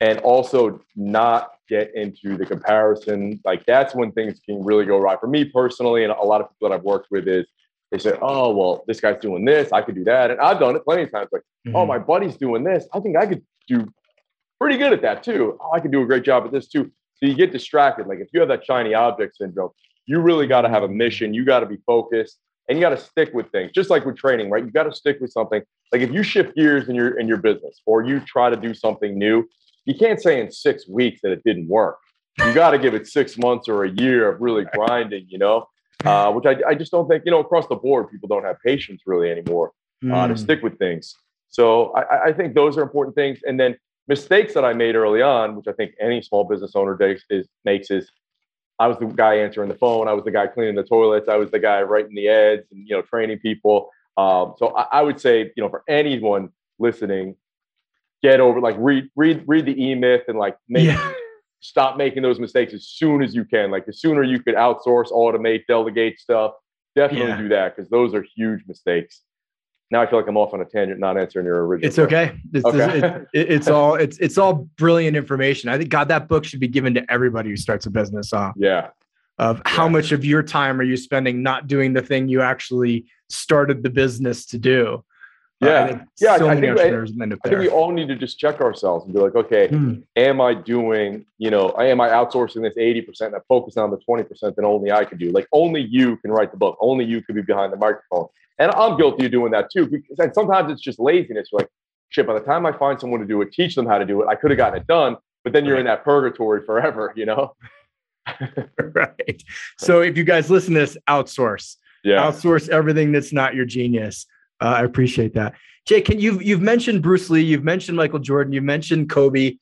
and also not get into the comparison. Like that's when things can really go right. For me personally, and a lot of people that I've worked with is they say, "Oh, well, this guy's doing this, I could do that," and I've done it plenty of times. Like, oh, mm-hmm. "Oh, my buddy's doing this, I think I could do pretty good at that too. Oh, I could do a great job at this too." So you get distracted. Like if you have that shiny object syndrome, you really got to have a mission. You got to be focused and you got to stick with things. Just like with training right? You got to stick with something. Like if you shift gears in your in your business or you try to do something new you can't say in six weeks that it didn't work. You got to give it six months or a year of really grinding you know? Uh, which I, I just don't think you know across the board people don't have patience really anymore uh, to hmm. stick with things. So I, I think those are important things. And then mistakes that i made early on which i think any small business owner takes is makes is I was the guy answering the phone. I was the guy cleaning the toilets. I was the guy writing the ads and you know training people. Um, so I, I, would say you know for anyone listening, get over like read read read the e myth and like make yeah. stop making those mistakes as soon as you can. Like the sooner you could outsource, automate, delegate stuff, definitely yeah. do that because those are huge mistakes now I feel like I'm off on a tangent, not answering your original. It's okay. It's, okay. It's, it's all it's it's all brilliant information. I think God, that book should be given to everybody who starts a business. Huh? Yeah. Of how yeah. much of your time are you spending not doing the thing you actually started the business to do? Yeah, uh, yeah. So I, think, I, I think we all need to just check ourselves and be like, okay, hmm. am I doing? You know, am I outsourcing this eighty percent and focusing on the twenty percent that only I can do? Like, only you can write the book. Only you could be behind the microphone. And I'm guilty of doing that too. Because and sometimes it's just laziness. You're like, shit. By the time I find someone to do it, teach them how to do it, I could have gotten it done. But then you're in that purgatory forever. You know. right. So if you guys listen to this, outsource. Yeah. Outsource everything that's not your genius. Uh, I appreciate that. Jake, can you you've mentioned Bruce Lee, you've mentioned Michael Jordan, you mentioned Kobe.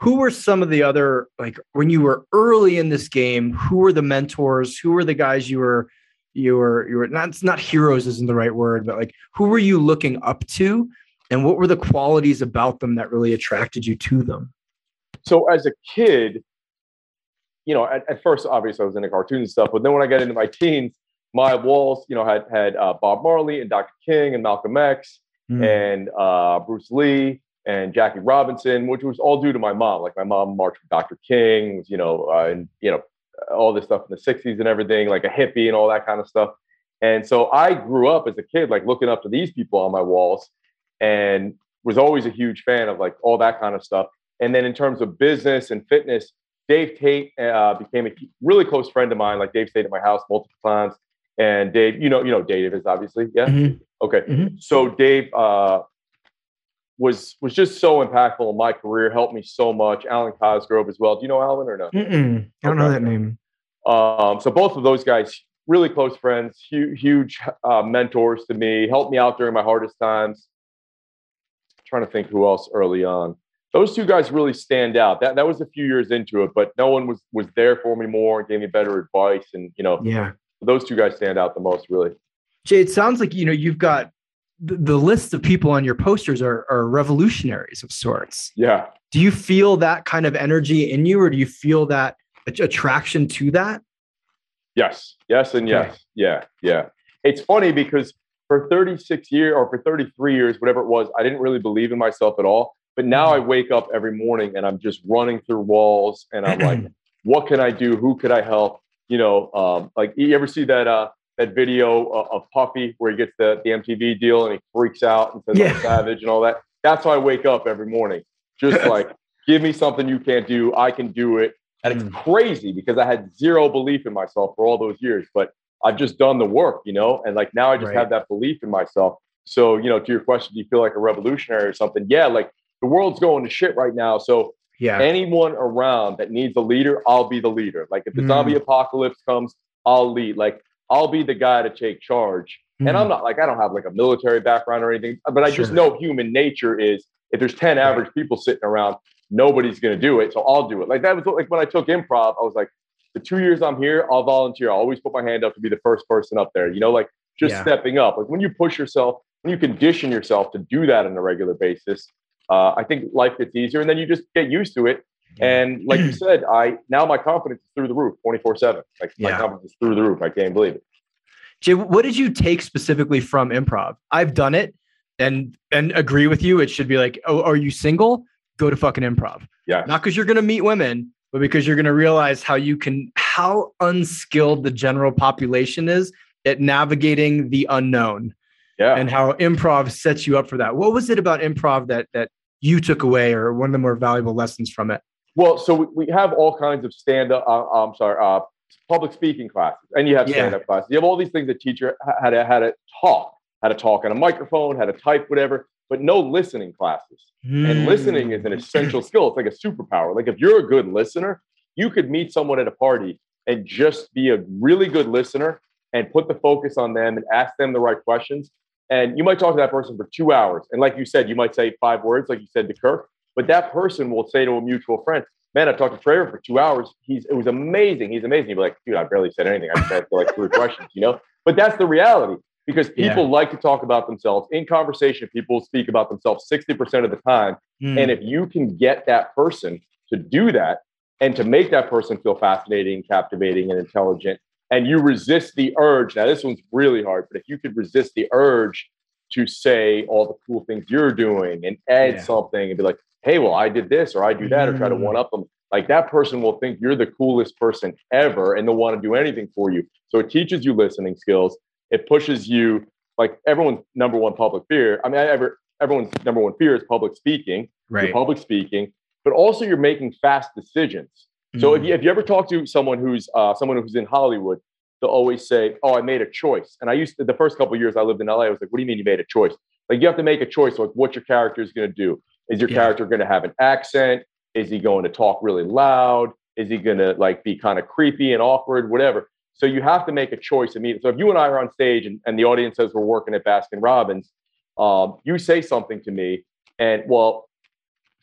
Who were some of the other like when you were early in this game? Who were the mentors? Who were the guys you were you were you were not not heroes isn't the right word, but like who were you looking up to, and what were the qualities about them that really attracted you to them? So as a kid, you know, at, at first obviously I was into cartoons and stuff, but then when I got into my teens, my walls, you know, had had uh, Bob Marley and Dr. King and Malcolm X mm. and uh, Bruce Lee and Jackie Robinson, which was all due to my mom. Like my mom marched with Dr. King, was, you know, uh, and you know, all this stuff in the 60s and everything, like a hippie and all that kind of stuff. And so I grew up as a kid, like looking up to these people on my walls and was always a huge fan of like all that kind of stuff. And then in terms of business and fitness, Dave Tate uh, became a really close friend of mine. Like Dave stayed at my house multiple times. And Dave, you know, you know, Dave is obviously, yeah. Mm-hmm. Okay. Mm-hmm. So Dave uh, was was just so impactful in my career, helped me so much. Alwyn Cosgrove as well. Do you know Alwyn or no? Mm-mm. I don't okay. know that name. Um, so both of those guys, really close friends, huge, huge uh, mentors to me, helped me out during my hardest times. I'm trying to think who else early on. Those two guys really stand out. That that was a few years into it, but no one was was there for me more and gave me better advice. And you know, yeah, those two guys stand out the most, really. Jay, it sounds like you know you've got the, the list of people on your posters are are revolutionaries of sorts. Yeah. Do you feel that kind of energy in you, or do you feel that attraction to that? Yes, yes, and yes. Okay. Yeah, yeah. It's funny because for 36 years or for 33 years, whatever it was, I didn't really believe in myself at all. But now I mm-hmm. wake up every morning and I'm just running through walls and I'm like, what can I do? Who could I help? You know, um, like you ever see that uh, that video of Puffy where he gets the, the MTV deal and he freaks out and says yeah. I'm savage and all that. That's how I wake up every morning. Just like, give me something you can't do. I can do it. And it's mm. crazy because I had zero belief in myself for all those years, but I've just done the work, you know, and like now I just right. have that belief in myself. So, you know, to your question, do you feel like a revolutionary or something? Yeah, like the world's going to shit right now. So, yeah, anyone around that needs a leader, I'll be the leader. Like if the mm. zombie apocalypse comes, I'll lead. Like I'll be the guy to take charge. Mm. And I'm mm. not like I don't have like a military background or anything, but I sure. just know human nature is if there's 10 average people sitting around, nobody's going to do it. So I'll do it. Like that was like when I took improv, I was like, the two years I'm here, I'll volunteer. I'll always put my hand up to be the first person up there, you know, like just yeah. stepping up. Like when you push yourself, when you condition yourself to do that on a regular basis, uh, I think life gets easier and then you just get used to it. And like you said, I now my confidence is through the roof 24 7. Like yeah. my confidence is through the roof. I can't believe it. Jay, what did you take specifically from improv? I've done it and and agree with you. It should be like, oh, are you single? Go to fucking improv. Yeah. Not because you're gonna meet women, but because you're gonna realize how you can how unskilled the general population is at navigating the unknown. Yeah. And how improv sets you up for that. What was it about improv that that you took away or one of the more valuable lessons from it? Well, so we, we have all kinds of stand up, uh, I'm sorry, uh, public speaking classes, and you have stand up yeah. classes. You have all these things that teacher had to, had to talk, had to talk on a microphone, had to type, whatever, but no listening classes. Mm. And listening is an hmm. essential skill. It's like a superpower. Like if you're a good listener, you could meet someone at a party and just be a really good listener and put the focus on them and ask them the right questions. And you might talk to that person for two hours. And like you said, you might say five words, like you said to Kirk, but that person will say to a mutual friend, man, I talked to Trevor for two hours. He's it was amazing. He's amazing. You'd be like, dude, I barely said anything. I just had like three questions, you know? But that's the reality because people yeah. like to talk about themselves in conversation. People speak about themselves 60% of the time. Mm. And if you can get that person to do that and to make that person feel fascinating, captivating, and intelligent, and you resist the urge. Now, this one's really hard, but if you could resist the urge to say all the cool things you're doing and add yeah. something and be like, hey, well, I did this or I do that, or try to mm. one up them. Like that person will think you're the coolest person ever and they'll want to do anything for you. So it teaches you listening skills. It pushes you, like everyone's number one public fear. I mean, ever, everyone's number one fear is public speaking. Right. public speaking, but also you're making fast decisions. So mm. if, you, if you ever talk to someone who's uh, someone who's in Hollywood, they'll always say, "Oh, I made a choice." And I used to the first couple years I lived in LA, I was like, "What do you mean you made a choice?" Like you have to make a choice, like what your character is going to do. Is your yeah. character going to have an accent? Is he going to talk really loud? Is he going to like be kind of creepy and awkward, whatever? So you have to make a choice immediately. So if you and I are on stage and, and the audience says we're working at Baskin Robbins, um, you say something to me, and well,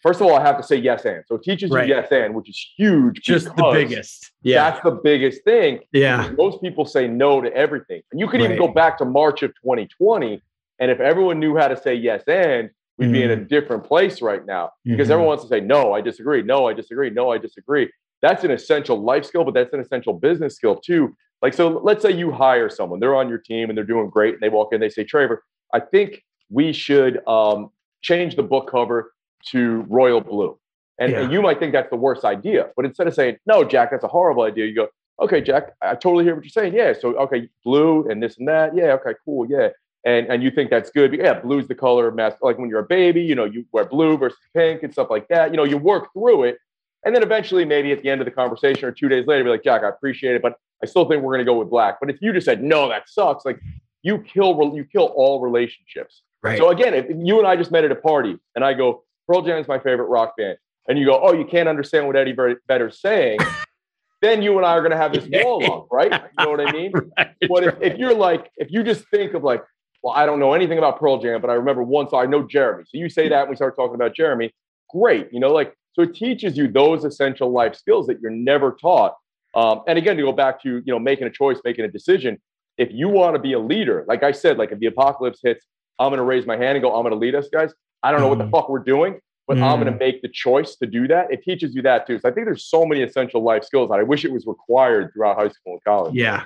first of all, I have to say yes and. So it teaches right. you yes and, which is huge. Just the biggest. Yeah. That's the biggest thing. Yeah. Most people say no to everything. And you could right. even go back to March of 2020. And if everyone knew how to say yes and, we'd mm-hmm. be in a mm. different place right now because mm-hmm. everyone wants to say, no, I disagree. No, I disagree. No, I disagree. That's an essential life skill, but that's an essential business skill too. Like, so let's say you hire someone, they're on your team and they're doing great. And they walk in, they say, Trevor, I think we should um, change the book cover to royal blue. And, yeah. and, you might think that's the worst idea, but instead of saying, no, Jack, that's a horrible idea, you go, okay, Jack, I totally hear what you're saying. Yeah. So, okay, blue and this and that. Yeah. Okay, cool. Yeah. And, and you think that's good. Yeah, blue's the color of mask. Like when you're a baby, you know, you wear blue versus pink and stuff like that. You know, you work through it. And then eventually, maybe at the end of the conversation or two days later, be like, Jack, I appreciate it, but I still think we're going to go with black. But if you just said, no, that sucks, like you kill, you kill all relationships. Right. So again, if you and I just met at a party and I go, Pearl Jam is my favorite rock band, and you go, oh, you can't understand what Eddie Vedder's saying, then you and I are going to have this wall up, right? You know what I mean? right, but if, if you're like, if you just think of like, well, I don't know anything about Pearl Jam, but I remember one song, I know Jeremy. So you say that and we start talking about Jeremy, great. You know, like, so it teaches you those essential life skills that you're never taught. Um, and again, to go back to, you know, making a choice, making a decision, if you want to be a leader, like I said, like if the apocalypse hits, I'm going to raise my hand and go, I'm going to lead us, guys. I don't know what the mm. fuck we're doing, but mm. I'm going to make the choice to do that. It teaches you that too. So I think there's so many essential life skills that I wish it was required throughout high school and college. Yeah.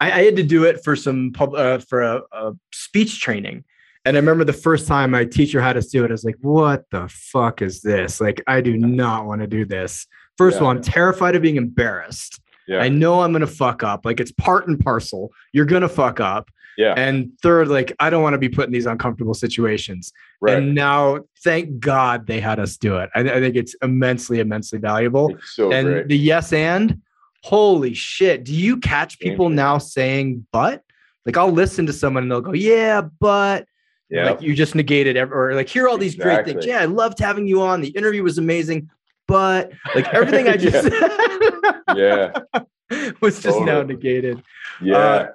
I, I had to do it for some pub, uh, for a, a speech training. And I remember the first time my teacher had us do it, I was like, what the fuck is this? Like, I do not want to do this. First yeah. of all, I'm terrified of being embarrassed. Yeah. I know I'm going to fuck up. Like, it's part and parcel. You're going to fuck up. Yeah. And third, like, I don't want to be put in these uncomfortable situations. Right. And now, thank God they had us do it. I, I think it's immensely, immensely valuable. So and great. the yes and, holy shit. Do you catch people now saying, but? Like, I'll listen to someone and they'll go, yeah, but. Yeah. Like you just negated every, or like hear all these exactly. great things. Yeah, I loved having you on. The interview was amazing, but like everything I just yeah. was just totally. now negated. Yeah. Uh,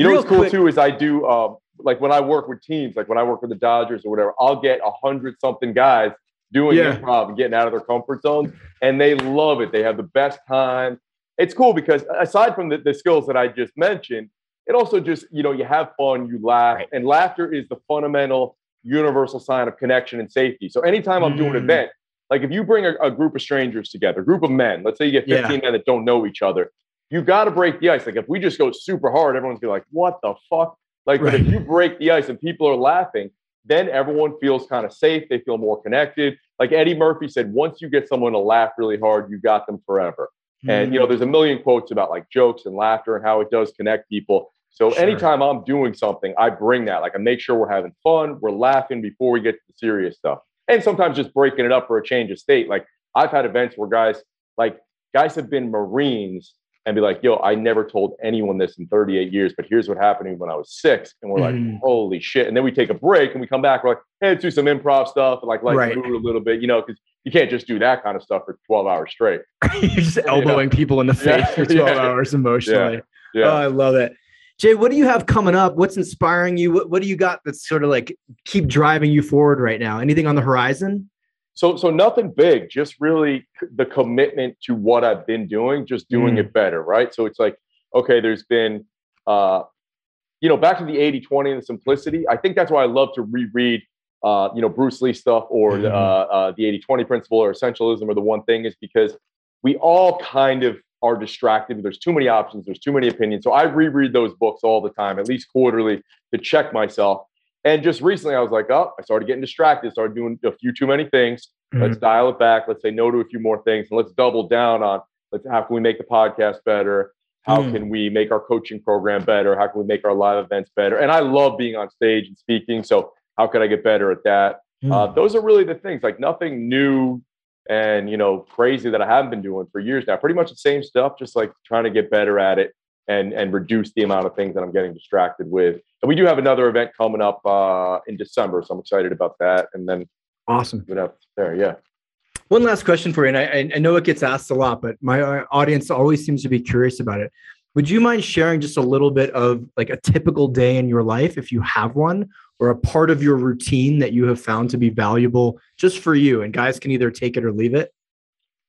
you know what's cool quick, too is I do um, like when I work with teams, like when I work with the Dodgers or whatever, I'll get a hundred something guys doing yeah. improv and getting out of their comfort zones, and they love it. They have the best time. It's cool because aside from the, the skills that I just mentioned, it also just you know you have fun, you laugh, right. and laughter is the fundamental universal sign of connection and safety. So anytime I'm mm. doing an mm. event, like if you bring a, a, group of strangers together, a group of men, let's say you get 15 yeah. men that don't know each other, you got to break the ice. Like if we just go super hard, everyone's gonna be like, "What the fuck?" Like, right. but if you break the ice and people are laughing, then everyone feels kind of safe. They feel more connected. Like Eddie Murphy said, once you get someone to laugh really hard, you got them forever. Mm-hmm. And you know, mm. there's a million quotes about like jokes and laughter and how it does connect people. So sure. anytime I'm doing something, I bring that. Like I make sure we're having fun, we're laughing before we get to the serious stuff. And sometimes just breaking it up for a change of state. Like I've had events where guys, like guys have been Marines and be like, yo, I never told anyone this in 38 years, but here's what happened when I was six. And we're mm. like, holy shit. And then we take a break and we come back, we're like, hey, let's do some improv stuff and like like right. a little bit, you know, because you can't just do that kind of stuff for 12 hours straight. You're just elbowing you know? people in the face yeah. for 12 yeah. hours emotionally. Yeah. yeah. Oh, I love it. Jay, what do you have coming up? What's inspiring you? What, what do you got that's sort of like keep driving you forward right now? Anything on the horizon? So, so nothing big, just really the commitment to what I've been doing, just doing mm. it better, right? So it's like, okay, there's been, uh, you know, back to the 80 20 and the simplicity. I think that's why I love to reread, uh, you know, Bruce Lee stuff or mm. uh, uh, the 80 20 principle or essentialism or the one thing is because we all kind of are distracted. There's too many options, there's too many opinions. So I reread those books all the time, at least quarterly, to check myself. And just recently, I was like, oh, I started getting distracted, started doing a few too many things. Mm-hmm. Let's dial it back. Let's say no to a few more things, and let's double down on let's how can we make the podcast better? How mm. can we make our coaching program better? How can we make our live events better? And I love being on stage and speaking. So how could I get better at that? Mm. Uh, those are really the things. Like nothing new and you know crazy that I haven't been doing for years now. Pretty much the same stuff, just like trying to get better at it and and reduce the amount of things that I'm getting distracted with. And we do have another event coming up uh, in December, so I'm excited about that. And then awesome, there, yeah. One last question for you, and I, I know it gets asked a lot, but my uh, audience always seems to be curious about it. Would you mind sharing just a little bit of like a typical day in your life, if you have one, or a part of your routine that you have found to be valuable just for you? And guys can either take it or leave it.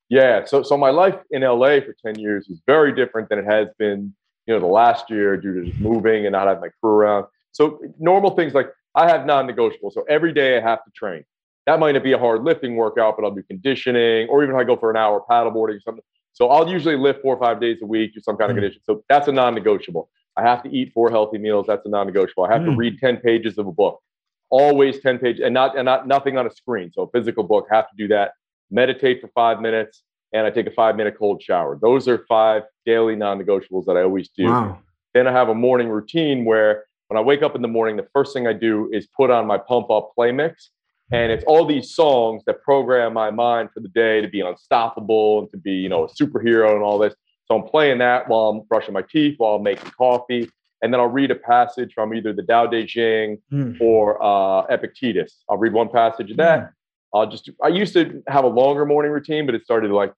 Yeah. So, so my life in LA for 10 years is very different than it has been you know, the last year due to just moving and not having my crew around. So normal things like I have non-negotiable. So every day I have to train. That might not be a hard lifting workout, but I'll do conditioning, or even if I go for an hour paddleboarding or something. So I'll usually lift four or five days a week, do some kind of mm. condition. So that's a non-negotiable. I have to eat four healthy meals. That's a non-negotiable. I have mm. to read 10 pages of a book. Always 10 pages and not and not nothing on a screen. So a physical book, have to do that. Meditate for five minutes and I take a five minute cold shower. Those are five daily non negotiables that I always do. Wow. Then I have a morning routine where when I wake up in the morning, the first thing I do is put on my pump up play mix. And it's all these songs that program my mind for the day to be unstoppable and to be, you know, a superhero and all this. So I'm playing that while I'm brushing my teeth, while I'm making coffee. And then I'll read a passage from either the Tao Te Ching mm. or uh, Epictetus. I'll read one passage of that. Mm. I'll just, I used to have a longer morning routine, but it started like,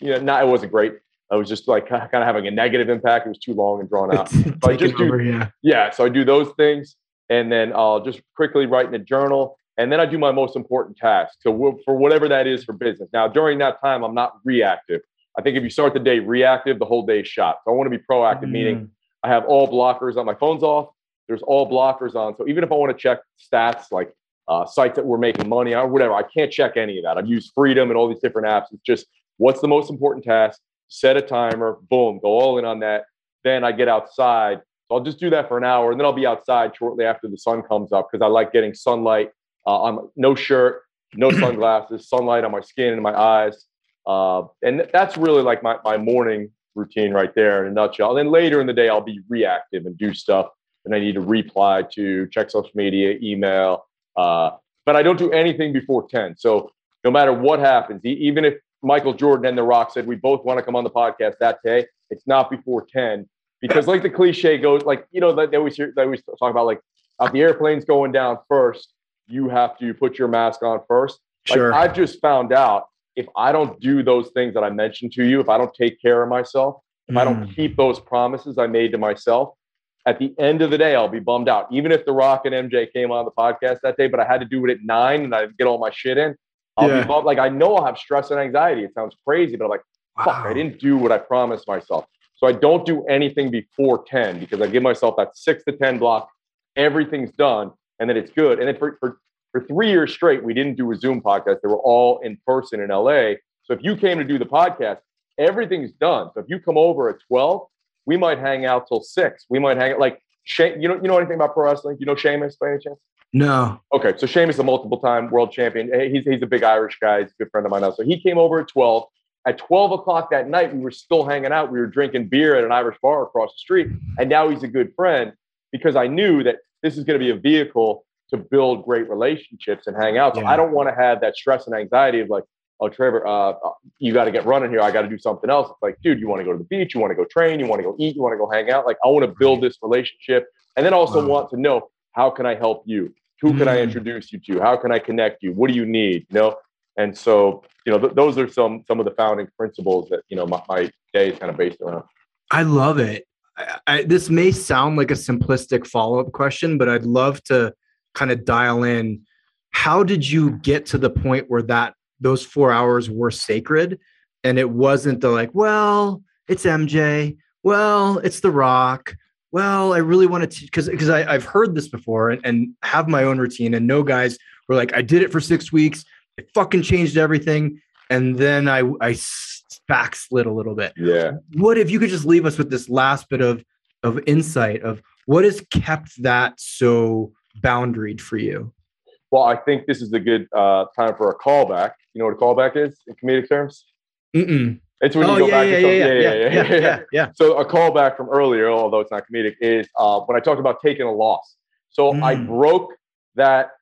you know, not, it wasn't great. I was just like kind of having a negative impact. It was too long and drawn out. so I just do, over, yeah. yeah. So I do those things, and then I'll just quickly write in a journal, and then I do my most important task. So for whatever that is for business. Now during that time, I'm not reactive. I think if you start the day reactive, the whole day is shot. So I want to be proactive, mm. meaning I have all blockers on. My phone's off. There's all blockers on. So even if I want to check stats like uh, sites that we're making money on, or whatever, I can't check any of that. I've used Freedom and all these different apps. It's just what's the most important task set a timer, boom, go all in on that. Then I get outside. So I'll just do that for an hour and then I'll be outside shortly after the sun comes up because I like getting sunlight uh, on no shirt, no sunglasses, sunlight on my skin and my eyes. Uh, and that's really like my, my morning routine right there in a nutshell. And then later in the day, I'll be reactive and do stuff and I need to reply to, check social media, email. Uh, but I don't do anything before 10. So no matter what happens, even if Michael Jordan and The Rock said we both want to come on the podcast that day. It's not before 10 because, like the cliche goes, like, you know, they always, hear, they always talk about like uh, the airplane's going down first. You have to put your mask on first. Like, sure. I've just found out if I don't do those things that I mentioned to you, if I don't take care of myself, if mm. I don't mm. keep those promises I made to myself, at the end of the day, I'll be bummed out. Even if The Rock and MJ came on the podcast that day, but I had to do it at nine and I get all my shit in. I'll yeah. be bummed. Like I know I'll have stress and anxiety. It sounds crazy, but I'm like, fuck, wow. I didn't do what I promised myself. So I don't do anything before 10 because I give myself that six to 10 block. Everything's done and then it's good. And then for, for, for three years straight, we didn't do a Zoom podcast. They were all in person in LA. So if you came to do the podcast, everything's done. So if you come over at 12, we might hang out till six. We might hang out like, you know, you know anything about pro wrestling? You know Sheamus by any chance? No. Okay, so Sheamus is a multiple time world champion. He's, he's a big Irish guy. He's a good friend of mine now. So he came over at 12. At 12 o'clock that night, we were still hanging out. We were drinking beer at an Irish bar across the street. And now he's a good friend because I knew that this is going to be a vehicle to build great relationships and hang out. So yeah. I don't want to have that stress and anxiety of like, oh, Trevor, uh, uh you got to get running here. I got to do something else. It's like, dude, you want to go to the beach? You want to go train? You want to go eat? You want to go hang out? Like, I want to build this relationship and then also wow. want to know how can I help you? Who can I mm. introduce you to? How can I connect you? What do you need? You know, and so you know th- those are some some of the founding principles that you know my, my day is kind of based around. I love it. I, I, this may sound like a simplistic follow up question, but I'd love to kind of dial in. How did you get to the point where that those four hours were sacred, and it wasn't the like, well, it's MJ, well, it's The Rock, well, I really wanted to because because I've heard this before and, and have my own routine and no guys were like, I did it for six weeks, it fucking changed everything, and then I I backslid a little bit. Yeah. What if you could just leave us with this last bit of of insight of what has kept that so boundaried for you? Well, I think this is a good uh, time for a callback. You know what a callback is in comedic terms? Mm-mm. It's when oh, you go yeah, back yeah, to yeah, yeah, yeah, yeah, yeah, yeah, yeah. So a callback from earlier, although it's not comedic, is uh, when I talked about taking a loss. So mm. I broke that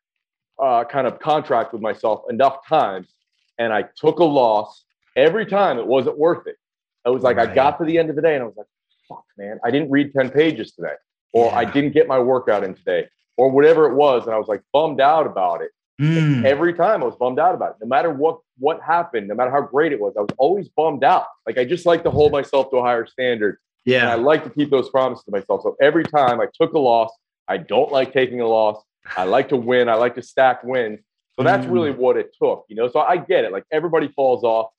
uh, kind of contract with myself enough times, and I took a loss every time. It wasn't worth it. It was like right. I got to the end of the day, and I was like, "Fuck, man! I didn't read ten pages today, or. I didn't get my workout in today, or whatever it was," and I was like bummed out about it. Mm. Every time I was bummed out about it. No matter what what happened, no matter how great it was, I was always bummed out. Like I just like to hold myself to a higher standard. Yeah. And I like to keep those promises to myself. So every time I took a loss, I don't like taking a loss. I like to win. I like to stack wins. So that's mm. really what it took, you know. So I get it. Like everybody falls off.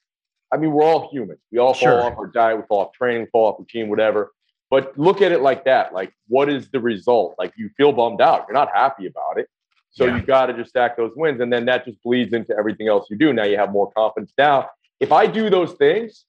I mean, we're all humans. We all fall off our diet, we fall off training, we fall off routine, whatever. But look at it like that. Like, what is the result? Like you feel bummed out. You're not happy about it. So yeah. you got to just stack those wins. And then that just bleeds into everything else you do. Now you have more confidence. Now, if I do those things,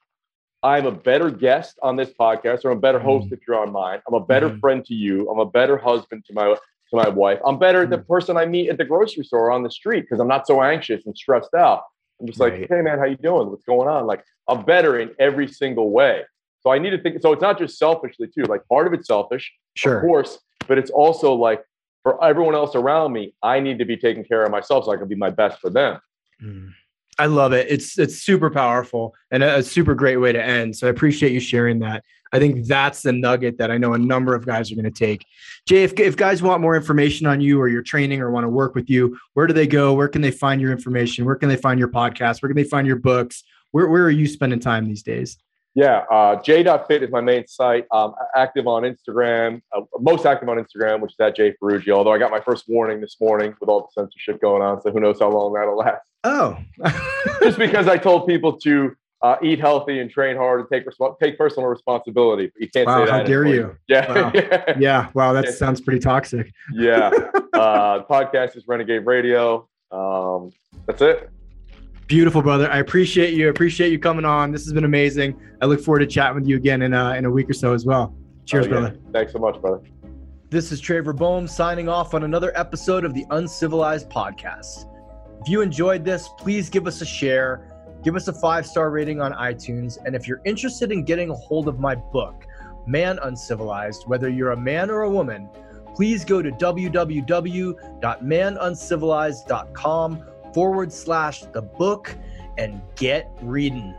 I'm a better guest on this podcast, or I'm a better host mm. if you're on mine. I'm a better mm. friend to you. I'm a better husband to my to my wife. I'm better mm. the person I meet at the grocery store or on the street because I'm not so anxious and stressed out. I'm just like, hey man, how you doing? What's going on? Like I'm better in every single way. So I need to think. So it's not just selfishly too. Like part of it's selfish, sure, of course, but it's also like for everyone else around me, I need to be taking care of myself so I can be my best for them. Mm. I love it. It's it's super powerful and a, a, super great way to end. So I appreciate you sharing that. I think that's the nugget that I know a number of guys are going to take. Jay, if, if guys want more information on you or your training or want to work with you, where do they go? Where can they find your information? Where can they find your podcast? Where can they find your books? Where, where are you spending time these days? Yeah, uh, j.fit is my main site. Um, active on Instagram, uh, most active on Instagram, which is at Jay Ferruggia. Although I got my first warning this morning with all the censorship going on, so who knows how long that'll last. Oh, just because I told people to uh, eat healthy and train hard and take resp- take personal responsibility. But you can't wow, say that. How dare you? Yeah. Wow. yeah. Wow. That sounds pretty toxic. yeah. Uh, podcast is Renegade Radio. Um, that's it. Beautiful, brother. I appreciate you. I appreciate you coming on. This has been amazing. I look forward to chatting with you again in a, in a week or so as well. Cheers, oh, yeah. brother. Thanks so much, brother. This is Trevor Boehm signing off on another episode of the Uncivilized Podcast. If you enjoyed this, please give us a share, give us a five star rating on iTunes. And if you're interested in getting a hold of my book, Man Uncivilized, whether you're a man or a woman, please go to www.manuncivilized.com forward slash the book and get reading.